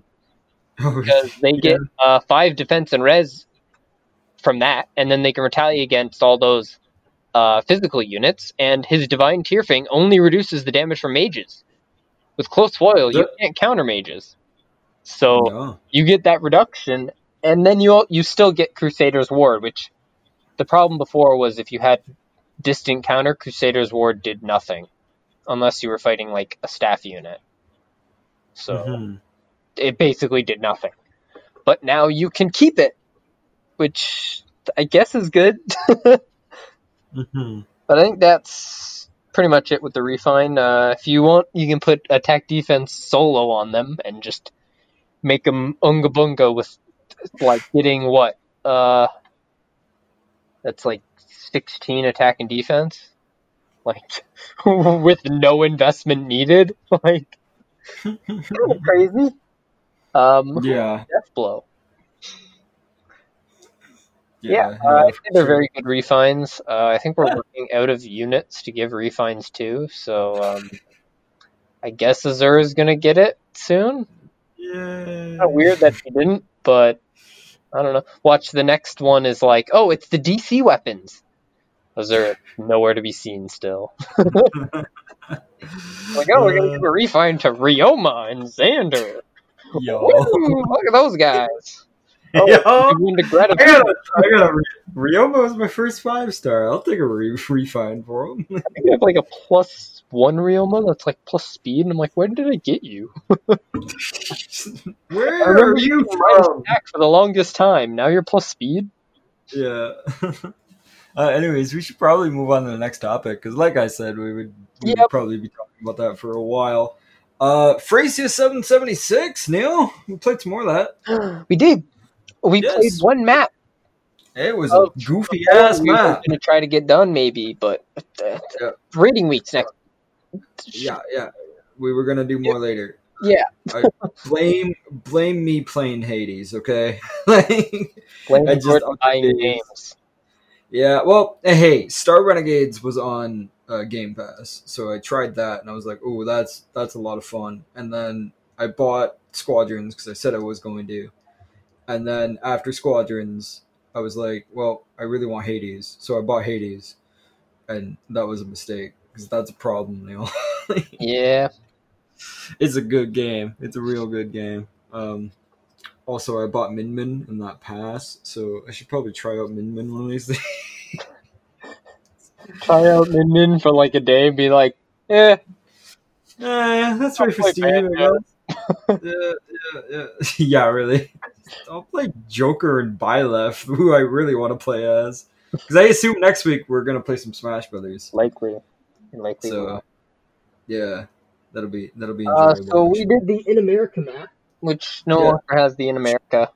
because they Yeah. get uh, five defense and res from that, and then they can retaliate against all those uh, physical units. And his divine Tyrfing only reduces the damage from mages. With close foil, you can't counter mages, so No. you get that reduction, and then you you still get Crusader's Ward, which the problem before was if you had distant counter, Crusader's Ward did nothing, unless you were fighting like a staff unit. So Mhm. it basically did nothing. But now you can keep it, which I guess is good. Mhm. but I think that's pretty much it with the refine. Uh, if you want, you can put attack defense solo on them and just make them unga bunga with like getting what? Uh, that's like 16 attack and defense. Like with no investment needed. Like crazy. Um, yeah. death blow. Yeah, uh, I think they're very good refines. Uh, I think we're Yeah. working out of units to give refines too, so um, I guess Azur is gonna get it soon. Yeah. Kind of weird that he didn't, but I don't know. Watch the next one is like, oh, it's the DC weapons. Azur nowhere to be seen still. Like, oh, we're gonna uh, give a refine to Ryoma and Xander. Yo. Woo, look at those guys. Oh, Yo. give one to Greta. I got a, I got a, Ryoma was my first five star. I'll take a re- refine for him. I think I have like a plus one Ryoma that's like plus speed, and I'm like, where did I get you? Where are remember you you from? for the longest time. Now you're plus speed. Yeah. Uh, anyways, we should probably move on to the next topic because, like I said, we would, we would Yep. probably be talking about that for a while. Uh, Thracia seven seventy six. Neil, we played some more of that. we did. We Yes. played one map. It was Oh, a goofy ass we map. gonna try to get done maybe, but uh, Yeah. rating weeks next. Yeah, yeah. We were gonna do more later. Yeah. I, blame blame me playing Hades, okay? like, Blame I just games. Yeah, well, hey, Star Renegades was on uh, Game Pass, so I tried that, and I was like, "Oh, that's that's a lot of fun." And then I bought Squadrons because I said I was going to, and then after Squadrons, I was like, "Well, I really want Hades," so I bought Hades, and that was a mistake because that's a problem, you know. Yeah. it's a good game. It's a real good game. Um, also, I bought Min Min in that pass, so I should probably try out Min Min one of these days. Try out Min Min for like a day and be like, eh, Eh, that's I'll right for play Steve. I Banjo. yeah, yeah, yeah. yeah, really. I'll play Joker and Byleth, who I really want to play as. Because I assume next week we're gonna play some Smash Brothers. likely. Likely. So Yeah, that'll be that'll be Uh, enjoyable. so we did the In America map, which no Yeah. longer has the In America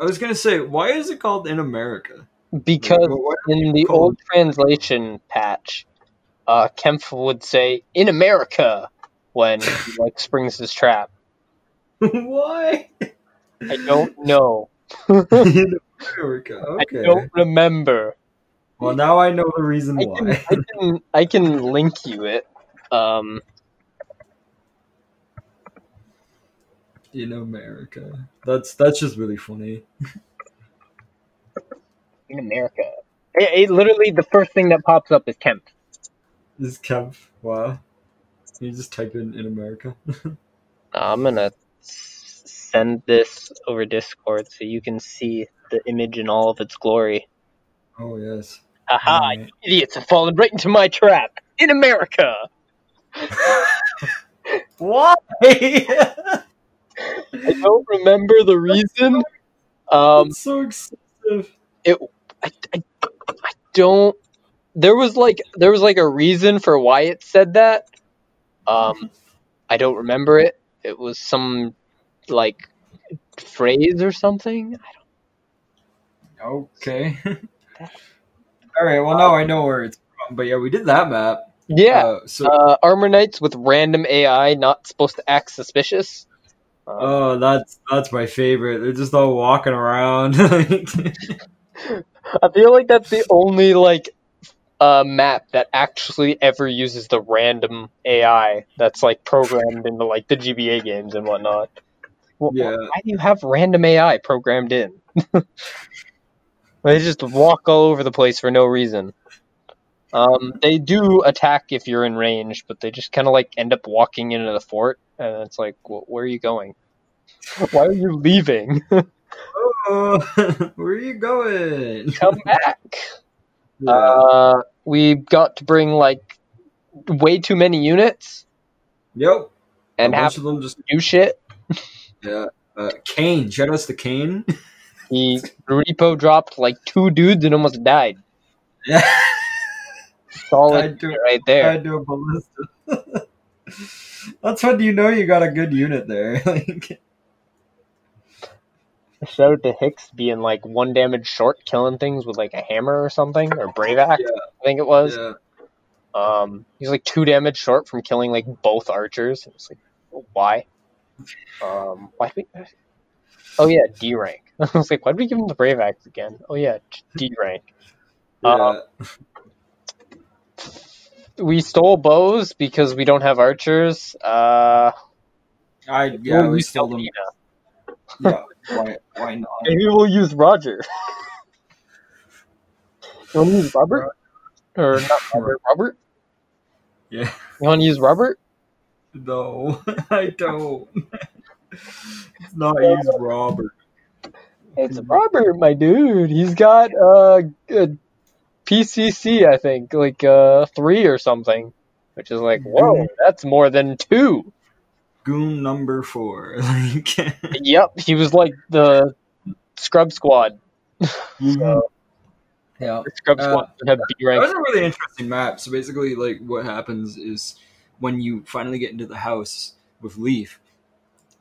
I was gonna say, why is it called in America? Because what- in the called? old translation patch, uh, Kempf would say "In America" when he like springs his trap. why? I don't know. in America. I Okay. don't remember. Well, now I know the reason I can, why. I can I can link you it. Um, in America. That's that's just really funny. in America, it, it literally the first thing that pops up is Kempf. This Kev. Wow. Can you just type in in America? I'm gonna send this over Discord so you can see the image in all of its glory. oh yes. Haha, Alright. you idiots have fallen right into my trap. In America. Why? I don't remember the reason. Um, so excessive. I, I, I don't. There was like there was like a reason for why it said that. Um, I don't remember it. It was some like phrase or something. I don't. Okay. All right. Well, now I know where it's from. But yeah, we did that map. Yeah. Uh, so. Uh, Armor Knights with random AI not supposed to act suspicious. Uh, Oh, that's that's my favorite. They're just all walking around. I feel like that's the only like uh, map that actually ever uses the random AI that's like programmed into like the GBA games and whatnot. Well, Yeah. Why do you have random AI programmed in? they just walk all over the place for no reason. Um, they do attack if you're in range, but they just kind of like end up walking into the fort, and it's like, well, where are you going? Why are you leaving? oh, where are you going? Come back. Yeah. Uh, we got to bring like way too many units yep. and half of them just do shit. yeah. Uh, Kane, shout outs to Kane. He repo dropped like two dudes and almost died. yeah. Solid I do. right I there. do a ballista. That's when you know you got a good unit there. like, Shout out to Hicks being like one damage short, killing things with like a hammer or something, or Brave Axe, Yeah. I think it was. yeah. Um, he's like two damage short from killing like both archers. It's like, why? Um, why did we? Oh yeah, D rank. I was like, why did we give him the Brave Axe again? Oh yeah, D rank. Yeah. We stole bows because we don't have archers. Uh, I yeah, we'll we stole them. Yeah. Why why not? Maybe we'll use Roger. you want to use Robert? Or not Robert? Robert? Yeah. You want to use Robert? No, I don't. It's not use Robert. It's Robert, my dude. He's got uh, a PCC, I think, like uh, three or something, which is like, whoa, that's more than two. Goon number four. Like Yep, he was like the Scrub Squad. yeah. The Scrub Uh, Squad would have B rank. That was a really interesting map. So basically, like what happens is when you finally get into the house with Leif,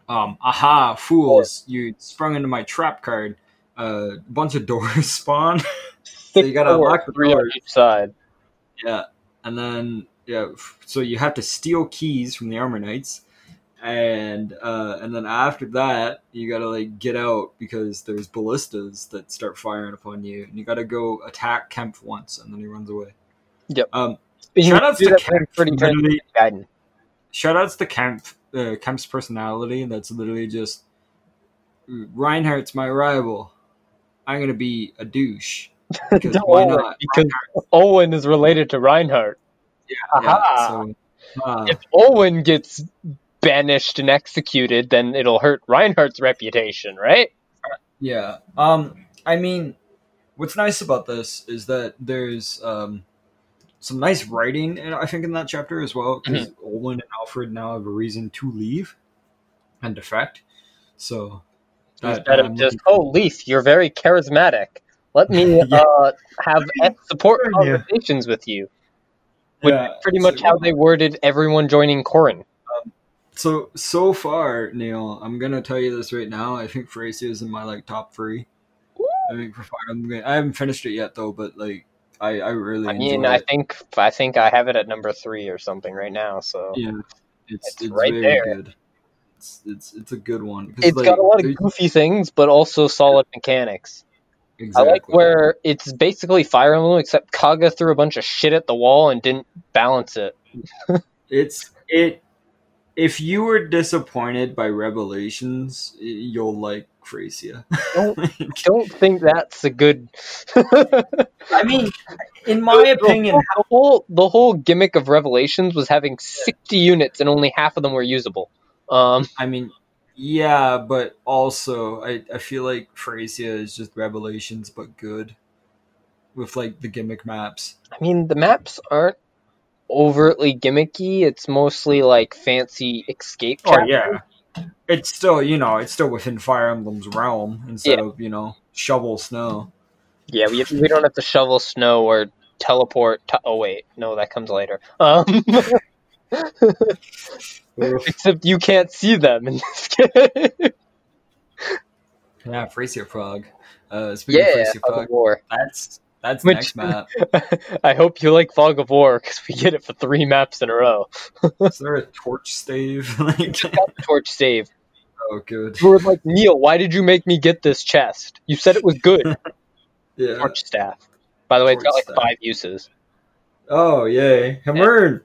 um, aha, fools! You sprung into my trap card. Uh, a bunch of doors spawn. so you gotta Four, lock the three on doors. each side. Yeah, and then yeah, f- so you have to steal keys from the armor knights, and uh, and then after that you gotta like get out because there's ballistas that start firing upon you, and you gotta go attack Kempf once, and then he runs away. Yep. Um, Shout outs to Kempf. pretty Literally, shout outs to Kempf. Uh, Kempf's personality. That's literally just Reinhardt's my rival. I'm gonna be a douche. Because why Olwen, not? Because Olwen is related to Reinhardt. Yeah, Aha. so, uh, If Olwen gets banished and executed, then it'll hurt Reinhardt's reputation, right? Yeah. Um. I mean, what's nice about this is that there's um some nice writing, and I think in that chapter as well, because Olwen and Alfred now have a reason to leave and defect. So that, Instead of just, oh, Leif, you're very charismatic. Let me Yeah. uh, have support conversations with you. Which Yeah, pretty much so- how they worded everyone joining Corin. So so far, Neil, I'm gonna tell you this right now. I think Thracia is in my like top three. I think for Fire Emblem, I haven't finished it yet though, but like I I really I mean, enjoy I it. think I think I have it at number three or something right now. So yeah, it's It's it's, right very there. good. It's, it's it's a good one. it's like, got a lot of goofy things, but also solid mechanics. exactly. I like where it's basically Fire Emblem, except Kaga threw a bunch of shit at the wall and didn't balance it. it's it. If you were disappointed by Revelations, you'll like Thracia. Don't think that's a good. I mean, in my opinion, the whole the whole gimmick of Revelations was having sixty units and only half of them were usable. Um, I mean, yeah, but also I, I feel like Thracia is just Revelations, but good with like the gimmick maps. I mean, the maps aren't overtly gimmicky. It's mostly like fancy escape. Oh yeah, it's still you know it's still within Fire Emblem's realm instead of you know shovel snow. Yeah, we, we don't have to shovel snow or teleport. To, oh wait, no, that comes later. Um, except you can't see them in this game. Yeah, Thracia Frog. Uh, speaking yeah, of Fog Frog, War. that's that's Which- next map. I hope you like Fog of War because we get it for three maps in a row. Is there a torch stave? like, Got torch save. oh, good. You were like, Neil, why did you make me get this chest? You said it was good. Yeah. torch staff. By the way, it's got like staff. five uses. Oh yay, Hammer.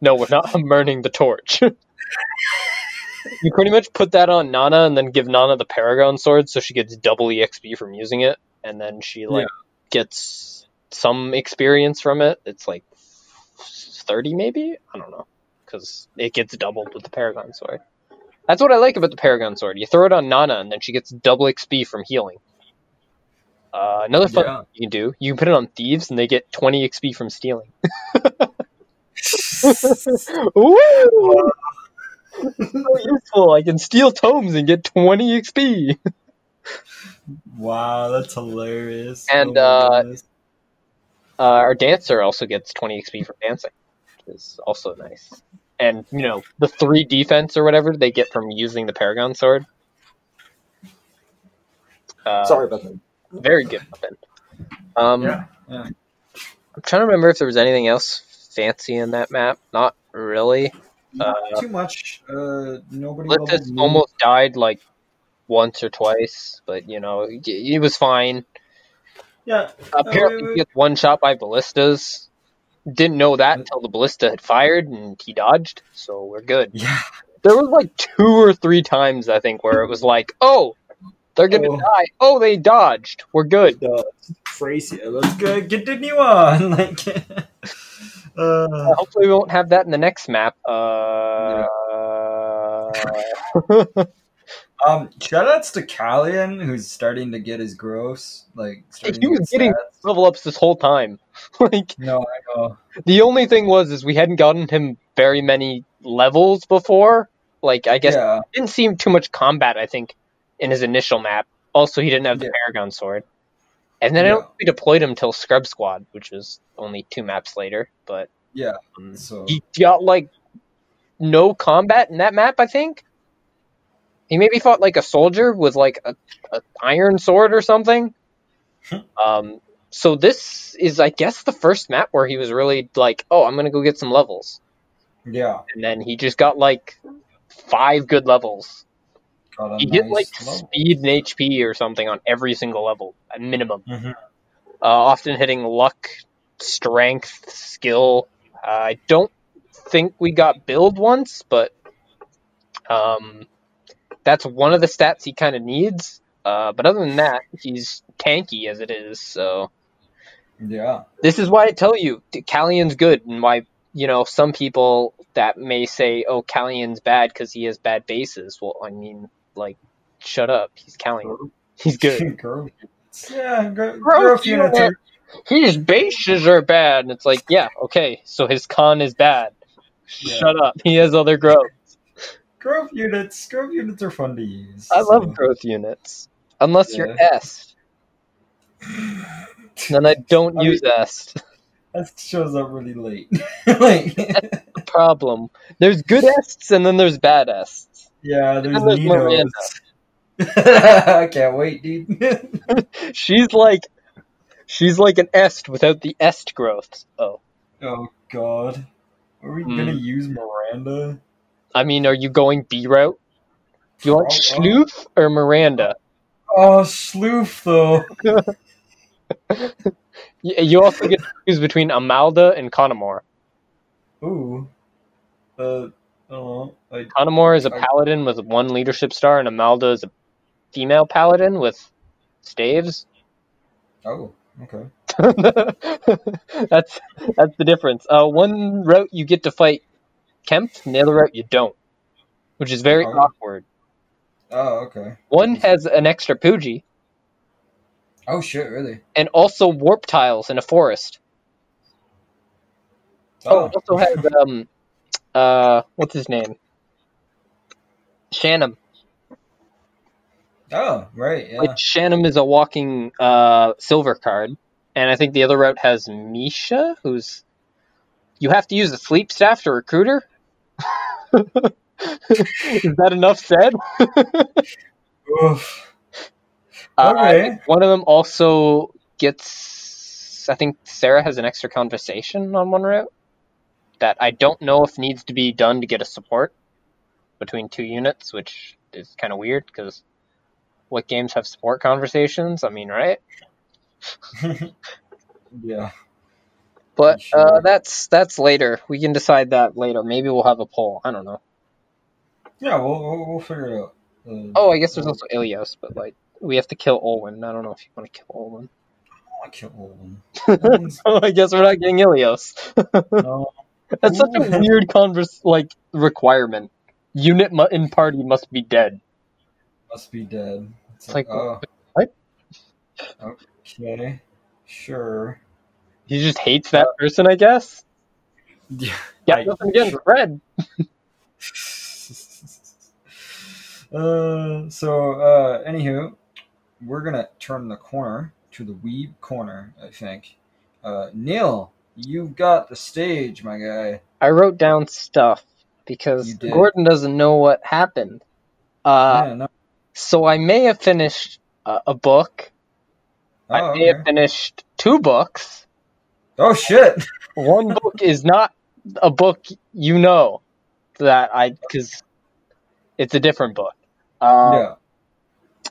No, we're not burning the torch. you pretty much put that on Nanna and then give Nanna the Paragon sword so she gets double EXP from using it, and then she like gets some experience from it. It's like thirty maybe. I don't know because it gets doubled with the Paragon sword. That's what I like about the Paragon sword. You throw it on Nanna and then she gets double XP from healing. Uh, another fun Yeah. thing you can do, you can put it on thieves and they get 20 XP from stealing. Woo! so useful. I can steal tomes and get 20 XP. Wow, that's hilarious. And, Oh uh. Uh, our dancer also gets 20 XP from dancing, which is also nice. And, you know, the three defense or whatever they get from using the Paragon sword. Uh, Sorry about that. Very good weapon. Um, Yeah, yeah. I'm trying to remember if there was anything else fancy in that map. Not really. Not Uh, too much. Uh, nobody. Blitzes leveled almost died like once or twice, but you know he, he was fine. Yeah. Apparently, wait, he gets one shot by ballistas. Didn't know that until the ballista had fired and he dodged, so we're good. Yeah. There was like two or three times I think where it was like, oh, they're gonna Oh. die. Oh, they dodged. We're good. Uh, Thracia, let's go continue on. Like. uh, Hopefully, we won't have that in the next map. Uh, um, shoutouts to Callian, who's starting to get his gross. Like, starting He was get getting- stats. level ups this whole time. like No, I know. the only thing was is we hadn't gotten him very many levels before. Like I guess Yeah. didn't seem too much combat. I think in his initial map. Also, he didn't have the Yeah. Paragon sword. And then I don't think we deployed him till Scrub Squad, which was only two maps later. But Yeah. um, So. he got like no combat in that map. I think he maybe fought like a soldier with like a, a iron sword or something. um, so this is, I guess, the first map where he was really like, "Oh, I'm gonna go get some levels," Yeah. and then he just got like five good levels. A He hit nice like level. speed and HP or something on every single level at minimum. Mhm. Uh, often hitting luck, strength, skill. Uh, I don't think we got build once, but um, that's one of the stats he kind of needs. Uh, but other than that, he's tanky as it is. So Yeah. this is why I tell you, Callian's good, and why you know some people that may say, "Oh, Callian's bad because he has bad bases." Well, I mean, like, shut up. He's Callian. He's good. Yeah, gro- Growth growth units unit. His bases are bad, and it's like, yeah, okay, so his con is bad. Yeah. Shut up. He has other growth. Growth units. Growth units are fun to use. I so. love growth units, unless you're Yeah. est. Then I don't use est. That shows up really late. like, The problem. There's good ests and then there's bad ests. yeah, there's And there's Ninos. I can't wait, dude. She's like, she's like an est without the est growths. Oh, oh God, are we Hmm. gonna use Miranda? I mean, are you going B route? Do you want Oh, oh. Or Miranda? Oh, Sloof though. You also get to choose between Amalda and Connemore. Ooh. Uh, I don't know. Like, Connemore is a I- paladin with one leadership star, and Amalda is a female paladin with staves. oh, okay. that's that's the difference. Uh, one route you get to fight Kempf, and the other route you don't, which is very Oh. awkward. Oh, okay. One has an extra Pooji, Oh shit, really? and also warp tiles in a forest. Oh, it also has um, uh, what's his name? Shannon. Oh, right, yeah. Which Shannon is a walking uh silver card, and I think the other route has Misha, who's you have to use a sleep staff to recruit her. is that enough said? Oof. Uh, Okay. one of them also gets. I think Sarah has an extra conversation on one route that I don't know if needs to be done to get a support between two units, which is kind of weird because what games have support conversations? I mean, right? yeah. But Sure. uh, that's that's later. We can decide that later. Maybe we'll have a poll. I don't know. Yeah, we'll, we'll, we'll figure it out. Uh, Oh, I guess there's also Ilios, but like we have to kill Olwen. I don't know if you want to kill Olwen. I kill them. oh, I guess we're not getting Ilios. no. That's such a weird converse like requirement. Unit mu- in party must be dead. Must be dead. It's, It's like, oh, what? okay. Sure. He just hates that person, I guess. Yeah. Yeah, I- nothing against Fred. uh, so, uh, anywho, we're gonna turn the corner to the weeb corner, I think. Uh, Neil, you've got the stage, my guy. I wrote down stuff because Gordon doesn't know what happened. Uh, yeah, no. so I may have finished uh, a book. I Oh, may have finished two books. Oh shit! One book is not a book you know that I because it's a different book. Uh, yeah.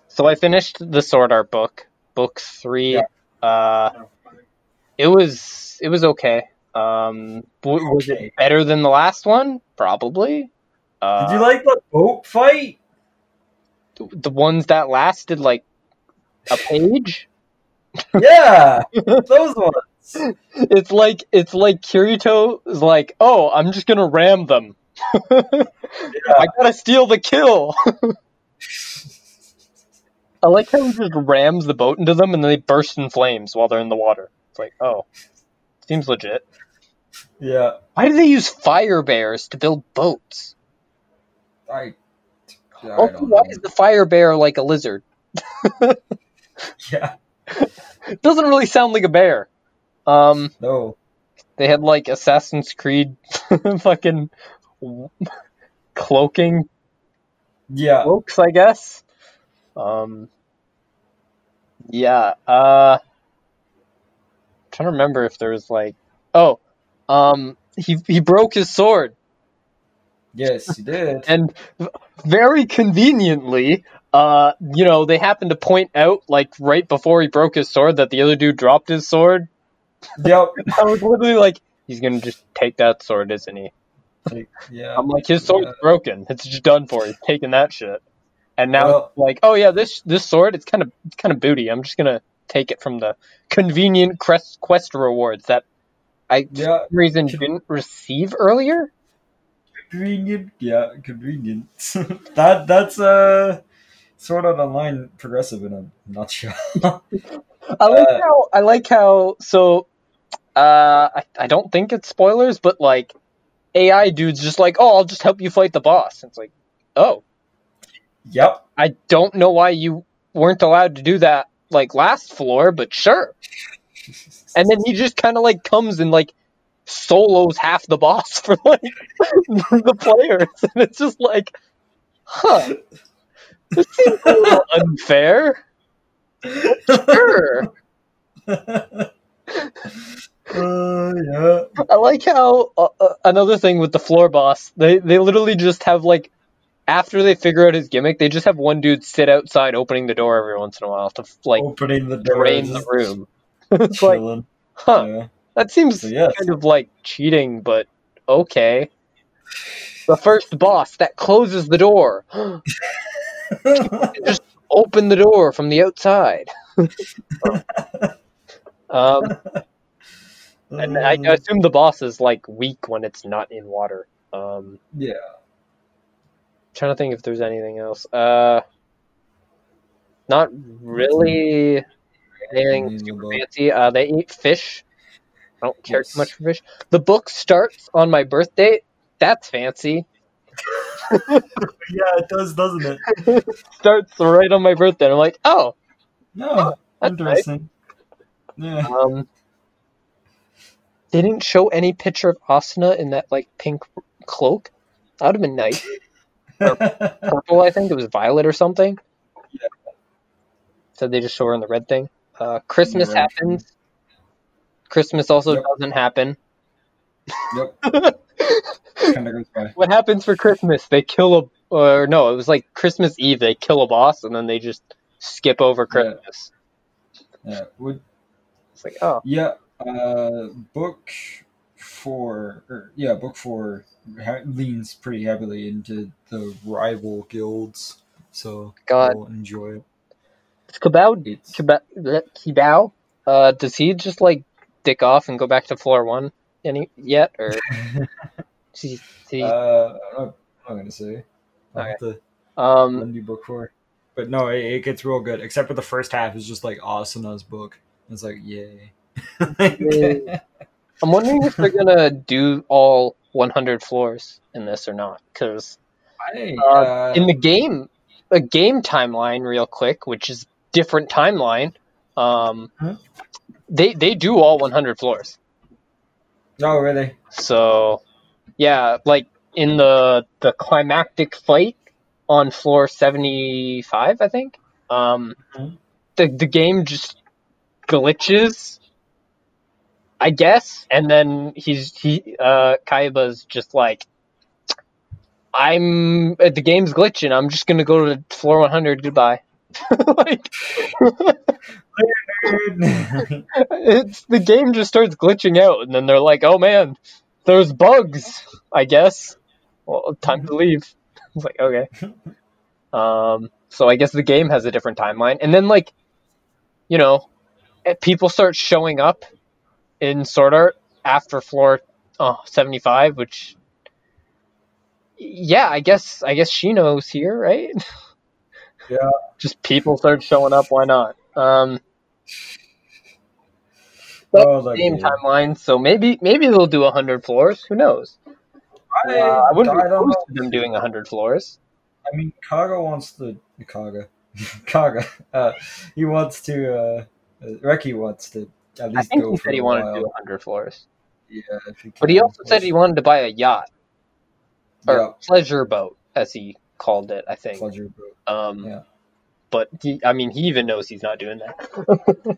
So I finished the Sword Art book, book three. Yeah. Uh, it was it was okay. Um, w- was Okay. it better than the last one? Probably. Uh, Did you like the boat fight? the ones that lasted like a page? Yeah, those ones. It's like it's like Kirito is like, oh, I'm just gonna ram them. I gotta steal the kill. I like how he just rams the boat into them and then they burst in flames while they're in the water. It's like, oh, seems legit. Yeah, Why do they use fire bears to build boats? I. I Also, don't why know. is the fire bear like a lizard? Yeah, It doesn't really sound like a bear. Um, no. they had like Assassin's Creed fucking cloaking Yeah, cloaks, I guess. Um, yeah. Uh, trying to remember if there was like, oh, um, he he broke his sword, yes, he did. and very conveniently, uh, you know, they happened to point out like right before he broke his sword that the other dude dropped his sword. Yep. I was literally like, he's gonna just take that sword, isn't he? Like, yeah. I'm like, his sword's Yeah. broken. It's just done for. He's taking that shit. And now, Well- like, oh yeah, this this sword, it's kind of it's kind of booty. I'm just gonna take it from the convenient quest quest rewards that I for Yeah, some reason didn't receive earlier. convenient. Yeah, convenient. that that's uh sort of online progressive in a nutshell. I like Uh, how I like how so. Uh, I I don't think it's spoilers, but like AI dude's just like, oh, I'll just help you fight the boss. It's like, oh, yep. I don't know why you weren't allowed to do that like last floor, but sure. and then he just kind of like comes and like solos half the boss for like the players, and it's just like, huh, this seems a little unfair. Sure. Uh, yeah. I like how uh, uh, another thing with the floor boss, they they literally just have like after they figure out his gimmick, they just have one dude sit outside opening the door every once in a while to like Opening the door. drain the room. it's like, huh, Yeah. that seems So, yes. kind of like cheating, but okay. The first boss that closes the door. just open the door from the outside. um, and I, I assume the boss is like weak when it's not in water. Um, yeah. trying to think if there's anything else. Uh, not really anything super fancy. Uh, they eat fish. I don't care Yes. too much for fish. The book starts on my birthday. That's fancy. Yeah, it does, doesn't it? Starts right on my birthday. I'm like, oh, No, interesting. Yeah. um. They didn't show any picture of Asuna in that like pink cloak. That would have been nice. Purple, I think it was violet or something. Yeah. So they just show her in the red thing. Uh, Christmas The happens. Christmas also Yep. doesn't happen. Yep. kind of goes by. What happens for Christmas? They kill a or no, it was like Christmas Eve. They kill a boss and then they just skip over Yeah. Christmas. Yeah. Would It's like oh, yeah. Uh, book four. Or, yeah, book four ha- leans pretty heavily into the rival guilds. So God. we'll enjoy it. it's Kibaou. It's Kibaou. Uh, does he just like dick off and go back to floor one any yet or? he- he- uh, I'm not, I'm not gonna say. I'll have to um, lend you book four. But no, it, it gets real good. Except for the first half is just like Asuna's book. It's like yay. Yay. I'm wondering if they're gonna do all 100 floors in this or not. Because uh, uh, in the game, a game timeline, real quick, which is different timeline. Um, Huh? they they do all 100 floors. oh really? So, yeah, like in the the climactic fight on floor 75, I think. Um, Mhm. the the game just glitches, I guess, and then he's he uh Kayaba's just like. I'm uh, the game's glitching. I'm just gonna go to floor 100. Goodbye. like it's the game just starts glitching out, and then they're like, "Oh man, there's bugs." I guess. Well, time to leave. It's like okay. Um, so I guess the game has a different timeline, and then like, you know, people start showing up in Sword Art after floor oh, 75, which. Yeah, I guess I guess Shino's here, right? Yeah. Just people start showing up. Why not? Um, oh, same game. timeline, so maybe maybe they'll do hundred floors. Who knows? I, Uh, I wouldn't be I don't opposed to them doing hundred floors. I mean, Kaga wants to Kaga, Kaga. Uh, he wants to. Uh, uh, Reki wants to at least I think go he said he wanted while. to do hundred floors, Yeah, but he also said he wanted to buy a yacht or yeah, pleasure boat, as he called it. I think. pleasure boat. Um, Yeah. But he, I mean, he even knows he's not doing that.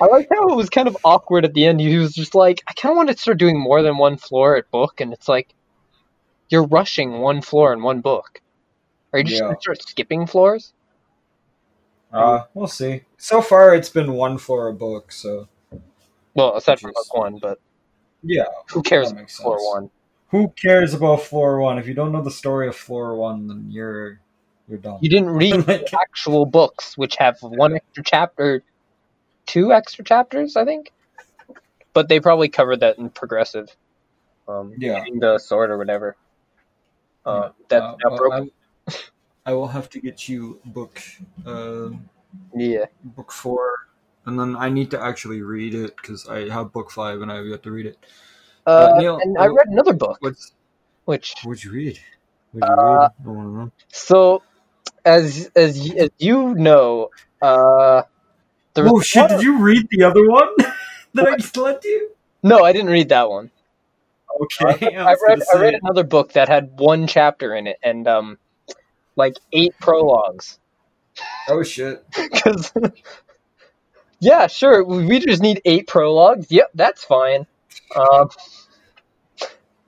I like how it was kind of awkward at the end. He was just like, I kind of want to start doing more than one floor at book, and it's like, you're rushing one floor in one book. Are you just Yeah. going to start skipping floors? Uh, we'll see. So far, it's been one for a book, so Well, aside from book one, but yeah. who cares about makes floor one? Who cares about floor one? If you don't know the story of floor one, then you're you're done. You didn't read Like- the actual books, which have one extra chapter, two extra chapters, I think. But they probably covered that in progressive. Um, Yeah. the sword or whatever. Uh, that, Uh, that well, broke. I, I will have to get you book uh, yeah. book four, and then I need to actually read it because I have book five and I've yet to read it. Uh, Neil, and I read another book, What's which what'd you read? What'd you Uh, read? I want to know. so as as as you know, uh, Oh shit! Did you read the other one that I just lent you? No, I didn't read that one. Okay, I read I read another book that had one chapter in it and um like eight prologues. Oh shit. Because yeah, sure. We just need eight prologues. Yep, that's fine. Um,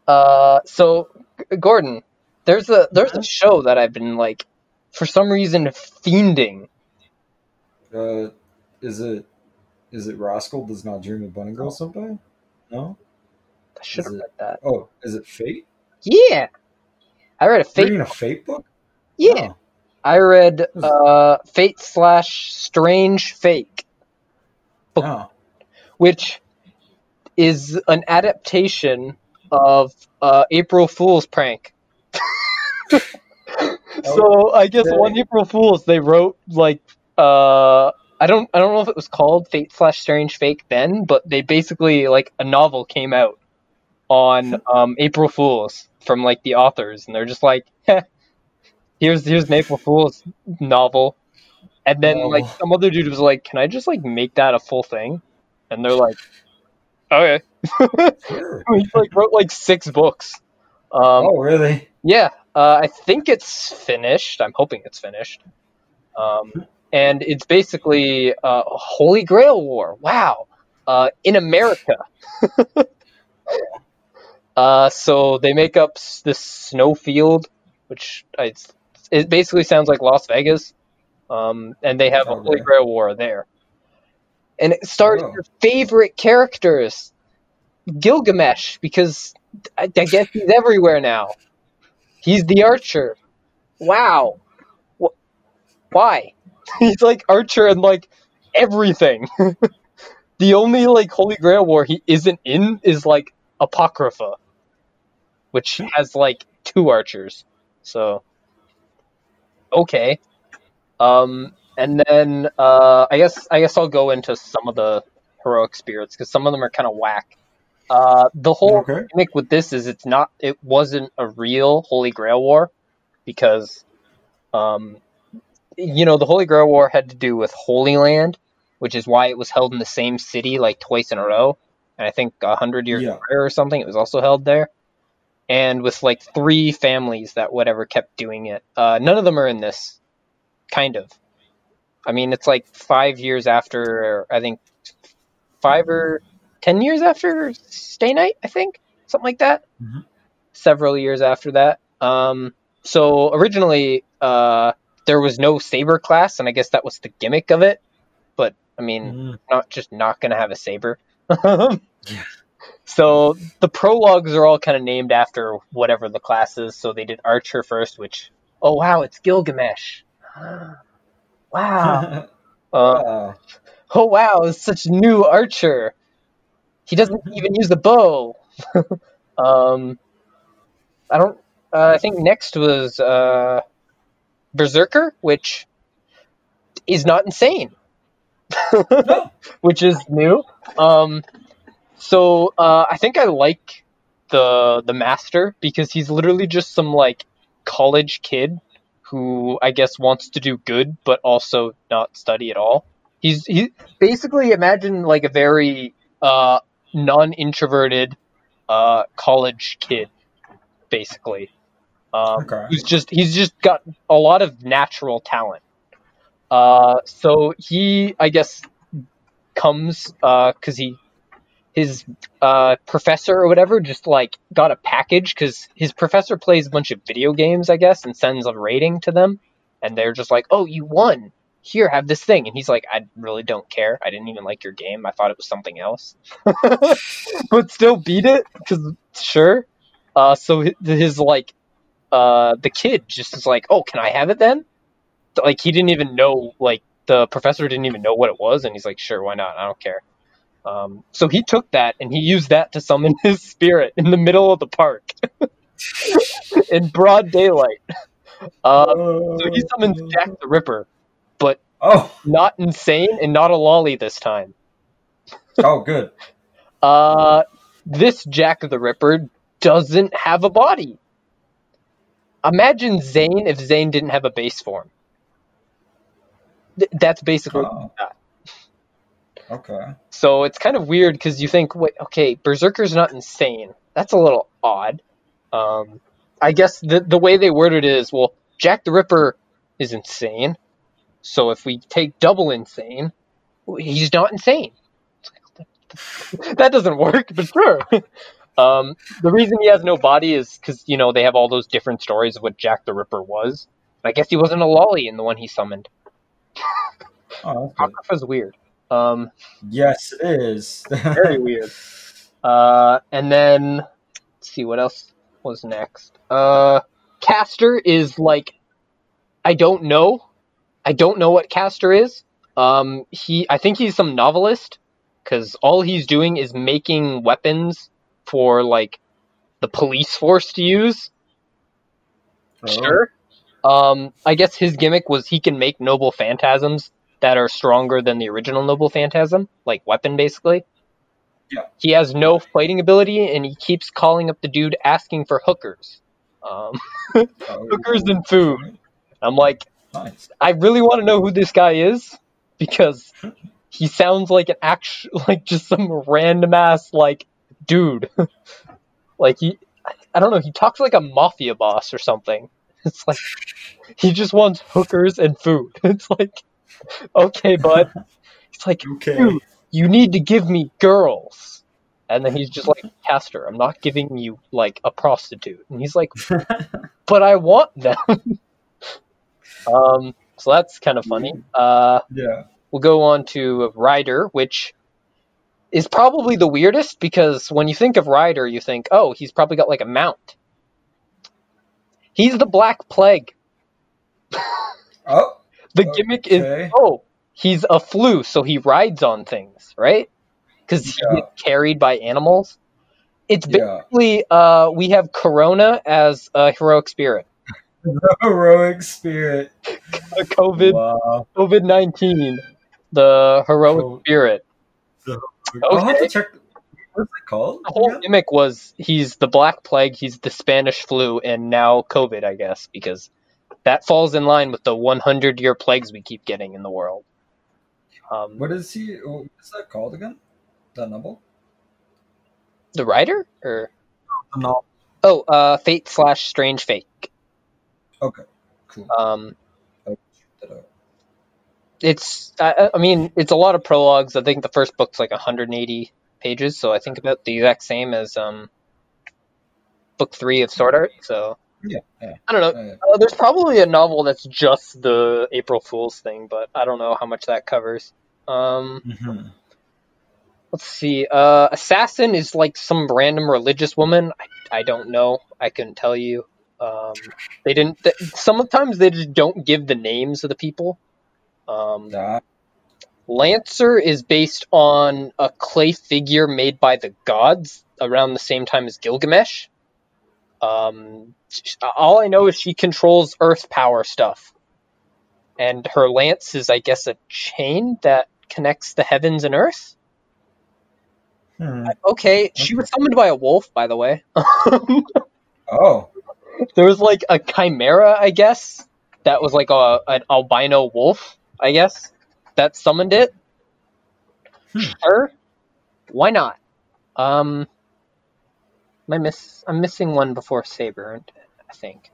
uh, so Gordon, there's a there's a show that I've been like, for some reason, fiending. Uh, is it is it Rascal does not dream of bunny girl sometime? No. I should have read that. Oh, is it Fate? Yeah, I read a fate. reading a Fate book? Yeah, Oh. I read uh, Fate slash Strange Fake, Book. Oh. which is an adaptation of uh, April Fool's prank. so I guess one April Fool's they wrote like uh, I don't I don't know if it was called Fate slash Strange Fake then, but they basically like a novel came out on um, April Fools from like the authors, and they're just like, here's here's an April Fool's novel, and then Oh. like some other dude was like, can I just like make that a full thing? And they're like, okay. Sure. he like wrote like six books. Um, oh, really? yeah, uh, I think it's finished. I'm hoping it's finished. Um, and it's basically uh, Holy Grail War. Wow. Uh, in America. uh, so they make up s- this snowfield, which I, it basically sounds like Las Vegas. Um, and they have a Holy Okay. Grail War there. And it starts Oh. your favorite characters, Gilgamesh, because I, I guess he's everywhere now. He's the archer. Wow. Wh- Why? he's like archer and like everything. the only like Holy Grail war he isn't in is like Apocrypha, which has like two archers. So okay. Um, and then uh, I guess I guess I'll go into some of the heroic spirits because some of them are kind of whack. Uh, the whole Okay. gimmick with this is it's not it wasn't a real Holy Grail war because um you know the Holy Grail war had to do with Holy Land, which is why it was held in the same city like twice in a row. And I think a hundred years Yeah. prior or something, it was also held there. And with like three families that whatever kept doing it. Uh, none of them are in this, kind of. I mean, it's like five years after, I think, five or ten years after Stay Night, I think, something like that. Mhm. Several years after that. Um, so originally, uh, there was no saber class, and I guess that was the gimmick of it. But I mean, Mm. not just not gonna have a saber. So the prologues are all kind of named after whatever the class is. So they did Archer first, which oh wow, it's Gilgamesh. wow. Uh, oh wow, it's such a new Archer. He doesn't even use the bow. um, I don't. Uh, I think next was uh, Berserker, which is not insane. Which is new. Um, so uh, I think I like the the master because he's literally just some like college kid who I guess wants to do good but also not study at all. He's he basically imagine like a very uh, non introverted uh, college kid, basically. Um, Okay. Who's just he's just got a lot of natural talent. Uh, so he, I guess, comes because he his uh, professor or whatever just like got a package because his professor plays a bunch of video games, I guess, and sends a rating to them, and they're just like, "Oh, you won! Here, have this thing." And he's like, "I really don't care. I didn't even like your game. I thought it was something else, but still beat it because sure." Uh, so his, like uh, the kid just is like, "Oh, can I have it then?" Like he didn't even know like the professor didn't even know what it was, and he's like, "Sure, why not? I don't care." Um, so he took that and he used that to summon his spirit in the middle of the park in broad daylight. Uh, so he summons Jack the Ripper, but Oh, not insane and not a lolly this time. oh, good. Uh, this Jack the Ripper doesn't have a body. Imagine Xane if Xane didn't have a base form. Th- that's basically Oh. that. Okay. So it's kind of weird because you think, wait, okay, Berserker's not insane. That's a little odd. Um, I guess the the way they worded it is, well, Jack the Ripper is insane. So if we take double insane, he's not insane. that doesn't work, but sure. Um, the reason he has no body is because you know they have all those different stories of what Jack the Ripper was. I guess he wasn't a lolly in the one he summoned. Oh, that's. Apocrypha's weird. Um, Yes, it is. very weird. Uh, and then let's see what else was next. Uh, Caster is like I don't know. I don't know what Caster is. Um, he I think he's some novelist because all he's doing is making weapons for like the police force to use. Oh, Sure. Um, I guess his gimmick was he can make noble phantasms that are stronger than the original noble phantasm, like weapon basically. Yeah. He has no fighting ability, and he keeps calling up the dude asking for hookers. Um, oh, hookers and food. I'm like, Nice. I really want to know who this guy is because he sounds like an actual, like just some random ass like dude. like he, I don't know. He talks like a mafia boss or something. It's like he just wants hookers and food. It's like, okay, bud. He's like, Okay. dude, you need to give me girls. And then he's just like, Caster, I'm not giving you like a prostitute. And he's like, but I want them. um, so that's kind of funny. Uh, yeah. we'll go on to Rider, which is probably the weirdest because when you think of Rider, you think, oh, he's probably got like a mount. He's the Black Plague. Oh. The gimmick is, oh, he's a flu, so he rides on things, right? Because he Yeah. gets carried by animals. It's Yeah. basically, uh, we have Corona as a heroic spirit. The heroic spirit. The COVID Wow. COVID nineteen, the heroic spirit. I'll have to check. What's it called? The whole gimmick was he's the Black Plague, he's the Spanish flu, and now COVID, I guess, because that falls in line with the 100 year plagues we keep getting in the world. Um, What is he? What's that called again? That novel? the writer or No. oh, uh, Fate slash Strange Fate. Okay. Cool. Um, Check that out. it's I, I mean it's a lot of prologues. I think the first book's like 180 pages, so I think about the exact same as um, book three of Sword Art. So Yeah. Yeah. I don't know. yeah. Uh, there's probably a novel that's just the April Fool's thing, but I don't know how much that covers. Um, Mhm. let's see. Uh, Assassin is like some random religious woman. I, I don't know. I couldn't tell you. Um, they didn't. Th- sometimes they just don't give the names of the people. Um, That- Lancer is based on a clay figure made by the gods around the same time as Gilgamesh. Um, all I know is she controls earth power stuff. And her lance is, I guess, a chain that connects the heavens and earth. Hmm. Okay, she was summoned by a wolf, by the way. Oh. there was like a chimera, I guess, that was like a an albino wolf, I guess, that summoned it. Hmm. Sure, why not? Um, am I miss? I'm missing one before Saber, I think,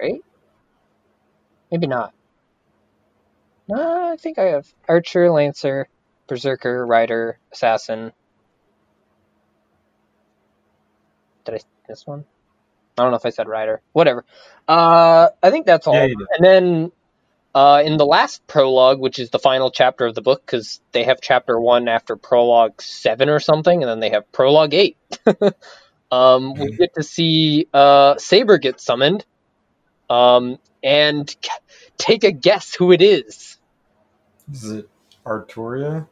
right? Maybe not. No, I think I have Archer, Lancer, Berserker, Rider, Assassin. Did I miss one? I don't know if I said Rider. Whatever. Uh, I think that's all. Yeah. And then uh, in the last prologue, which is the final chapter of the book, because they have chapter one after prologue seven or something, and then they have prologue eight. um, we get to see uh, Saber get summoned, um, and c- take a guess who it is. Is it Arturia?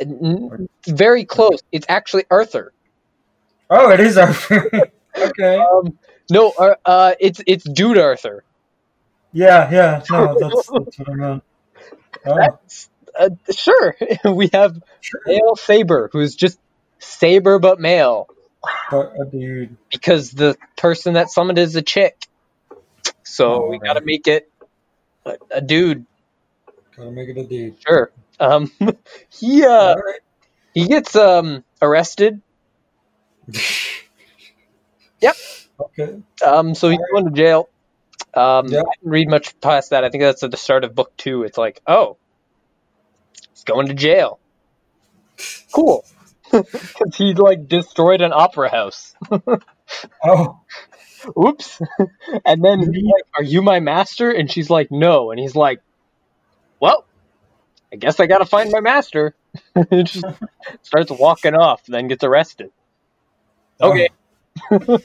N- Very close. It's actually Arthur. Oh, it is Arthur. okay. Um, no, uh, uh, it's it's Dude Arthur. Yeah, yeah. No, that's, that's what I meant. Oh, uh, sure. we have sure. male Saber, who's just Saber but male, But a dude. because the person that summoned is a chick. So Oh, we gotta right. make it a, a dude. Gotta make it a dude. Sure. Um, he uh, right. he gets um arrested. Yep. Okay. Um, so he's going to jail. Um, Yeah. I didn't read much past that. I think that's at the start of book two. It's like, oh, he's going to jail. Cool. 'Cause he like destroyed an opera house. Oh. Oops. and then he's like, "Are you my master?" And she's like, "No." And he's like, "Well, I guess I gotta find my master." just starts walking off, then gets arrested. Okay.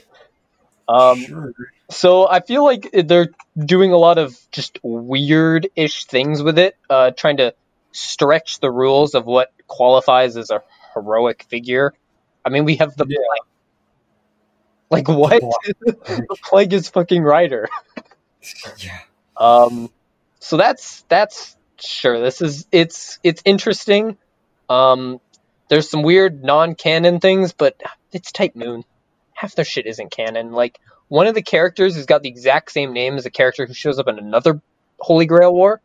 Um, Sure. so I feel like they're doing a lot of just weird-ish things with it, uh, trying to stretch the rules of what qualifies as a heroic figure. I mean, we have the Yeah. plague. Like what? the plague is fucking Rider. Yeah. Um, so that's that's sure. This is it's it's interesting. Um, there's some weird non-canon things, but it's Type Moon. Half their shit isn't canon. Like one of the characters has got the exact same name as a character who shows up in another Holy Grail War,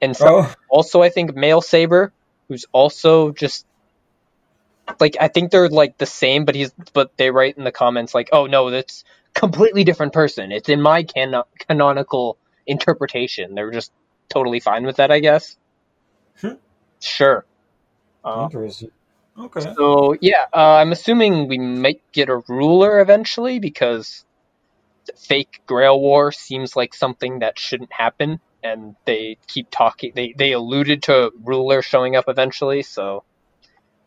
and some, Oh. also I think Male Saber, who's also just like I think they're like the same, but he's but they write in the comments like, oh no, that's completely different person. It's in my cano- canonical interpretation. They're just totally fine with that, I guess. Hmm. Sure. Uh, Interesting. Okay. so yeah, uh, I'm assuming we might get a ruler eventually because fake Grail War seems like something that shouldn't happen, and they keep talking. They they alluded to a ruler showing up eventually, so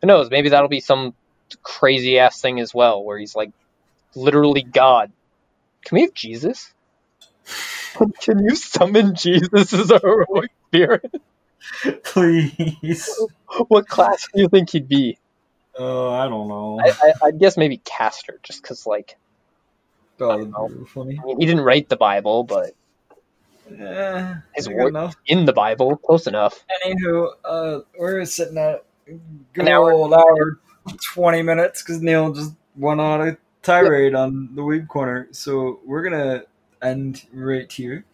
who knows? Maybe that'll be some crazy ass thing as well, where he's like literally God. Can we have Jesus? Can you summon Jesus as a heroic spirit? Please. What class do you think he'd be? Oh, I don't know. I, I, I'd guess maybe Caster, just because like oh, funny. I mean, he didn't write the Bible, but Yeah. His work- enough. in the Bible, close enough. Anywho, uh, we're sitting at good An hour. old hour, twenty minutes because Neil just went on a tirade on the Weeb Corner. So we're gonna end right here.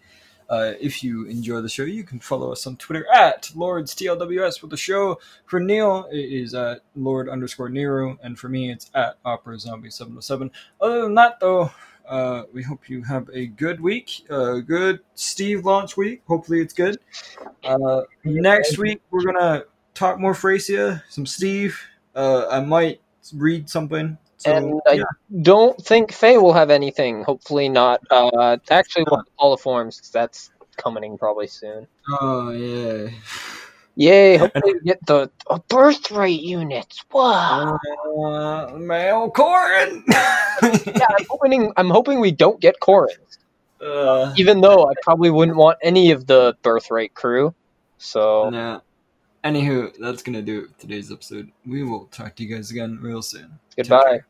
Uh, if you enjoy the show, you can follow us on Twitter at Lords TLWS with the show. For Neil, it is at Lord underscore Nero, and for me, it's at Opera Zombie 707. Other than that, though, uh, we hope you have a good week, a good Steve launch week. Hopefully, it's good. Uh, next week, we're gonna talk more Thracia, some Steve. Uh, I might read something. So, and I yeah. don't think Faye will have anything. Hopefully not. Uh, actually, we'll all the forms 'cause that's coming probably soon. Oh yeah. Yay! Hopefully we get the uh, Birthright units. Wow. Uh, male Corrin. Yeah, I'm hoping. I'm hoping we don't get Corrins, uh, even though I probably wouldn't want any of the Birthright crew. So yeah. Anywho, that's gonna do it for today's episode. We will talk to you guys again real soon. Goodbye.